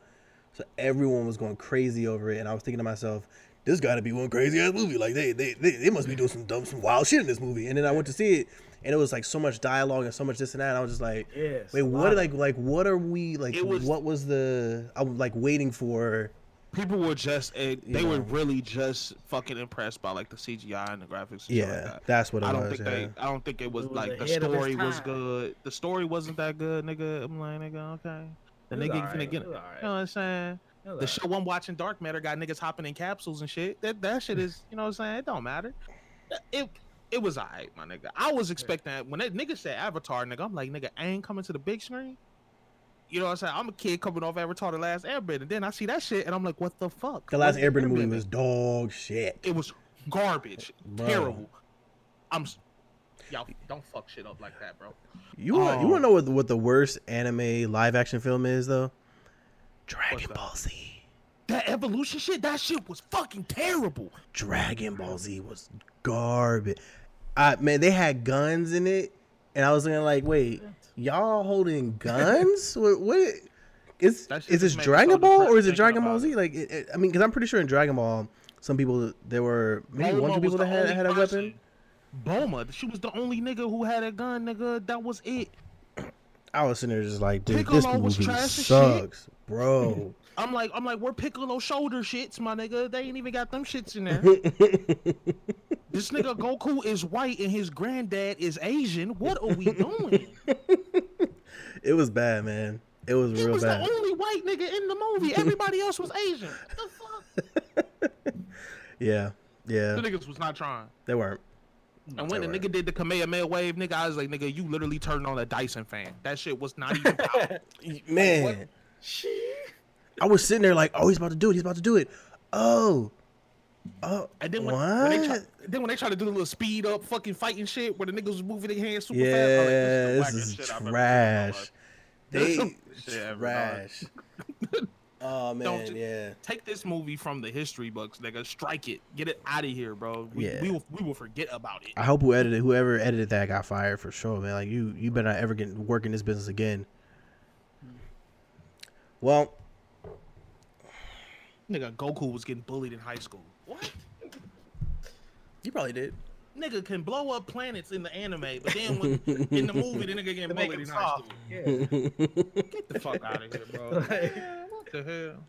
so everyone was going crazy over it, and I was thinking to myself, "This got to be one crazy ass movie. Like they, they they they must be doing some dumb, some wild shit in this movie." And then I went to see it, and it was like so much dialogue and so much this and that. And I was just like, Yes. "Wait, what? Like like what are we like? Was- what was the? I was like waiting for. People were just, eh, they You were really just fucking impressed by like the CGI and the graphics. And Yeah, like that. that's what it I don't was. think yeah. they. I don't think it was It was like the ahead story was good. The story wasn't that good, nigga. I'm like, nigga, okay. The nigga alright, finna get it it. was You know what I'm saying? It was The show I'm watching, Dark Matter, got niggas hopping in capsules and shit. That that shit is, you know what I'm saying? It don't matter. It it was alright, my nigga. I was expecting when that nigga said Avatar, nigga. I'm like, nigga, I ain't coming to the big screen. You know what I'm saying? I'm a kid coming off Avatar: The Last Airbender. Then I see that shit, and I'm like, what the fuck? The last Airbender movie was dog shit. It was garbage, Bro. terrible. I'm. Y'all don't fuck shit up like that, bro. You want you Oh. want to um, know what what the worst anime live action film is though? Dragon? Ball Z. That evolution shit, that shit was fucking terrible. Dragon Ball Z was garbage. I man, they had guns in it, and I was thinking like, wait, y'all holding guns? what? what is is this just made me Dragon Ball or is it Dragon Ball Z? Like, it, it- I mean, because I'm pretty sure in Dragon Ball, some people there were maybe one two people that had had a weapon. Bulma, she was the only nigga who had a gun, nigga. That was it. I was sitting there just like, dude, this Piccolo was movie trash as shit. sucks, bro. I'm like, I'm like, we're Piccolo shoulder shits, my nigga. They ain't even got them shits in there. this nigga Goku is white and his granddad is Asian. What are we doing? it was bad, man. It was he real was bad. He was the only white nigga in the movie. Everybody else was Asian. What the fuck? Yeah, yeah, The niggas was not trying. they weren't. Mm, and when They the weren't. nigga did the Kamehameha wave, nigga, I was like, nigga, you literally turned on a Dyson fan. That shit was not even power. Man, I was sitting there like, oh, he's about to do it. He's about to do it. Oh, oh, And then when, when they try, then when they try to do the little speed up fucking fighting shit where the niggas was moving their hands super yeah, fast, I'm like, this is the wackest shit I've ever seen in my trash. They trash. oh man, Don't yeah. Take this movie from the history books, nigga. Strike it. Get it out of here, bro. We, Yeah. we will we will forget about it. I hope who edited whoever edited that got fired for sure, man. Like you, you better not ever get work in this business again. Well, Nigga, Goku was getting bullied in high school. What? you probably did. Nigga can blow up planets in the anime, but then when in the movie the nigga getting To make bullied him in high soft. school. Yeah. Get the fuck out of here, bro. what the hell?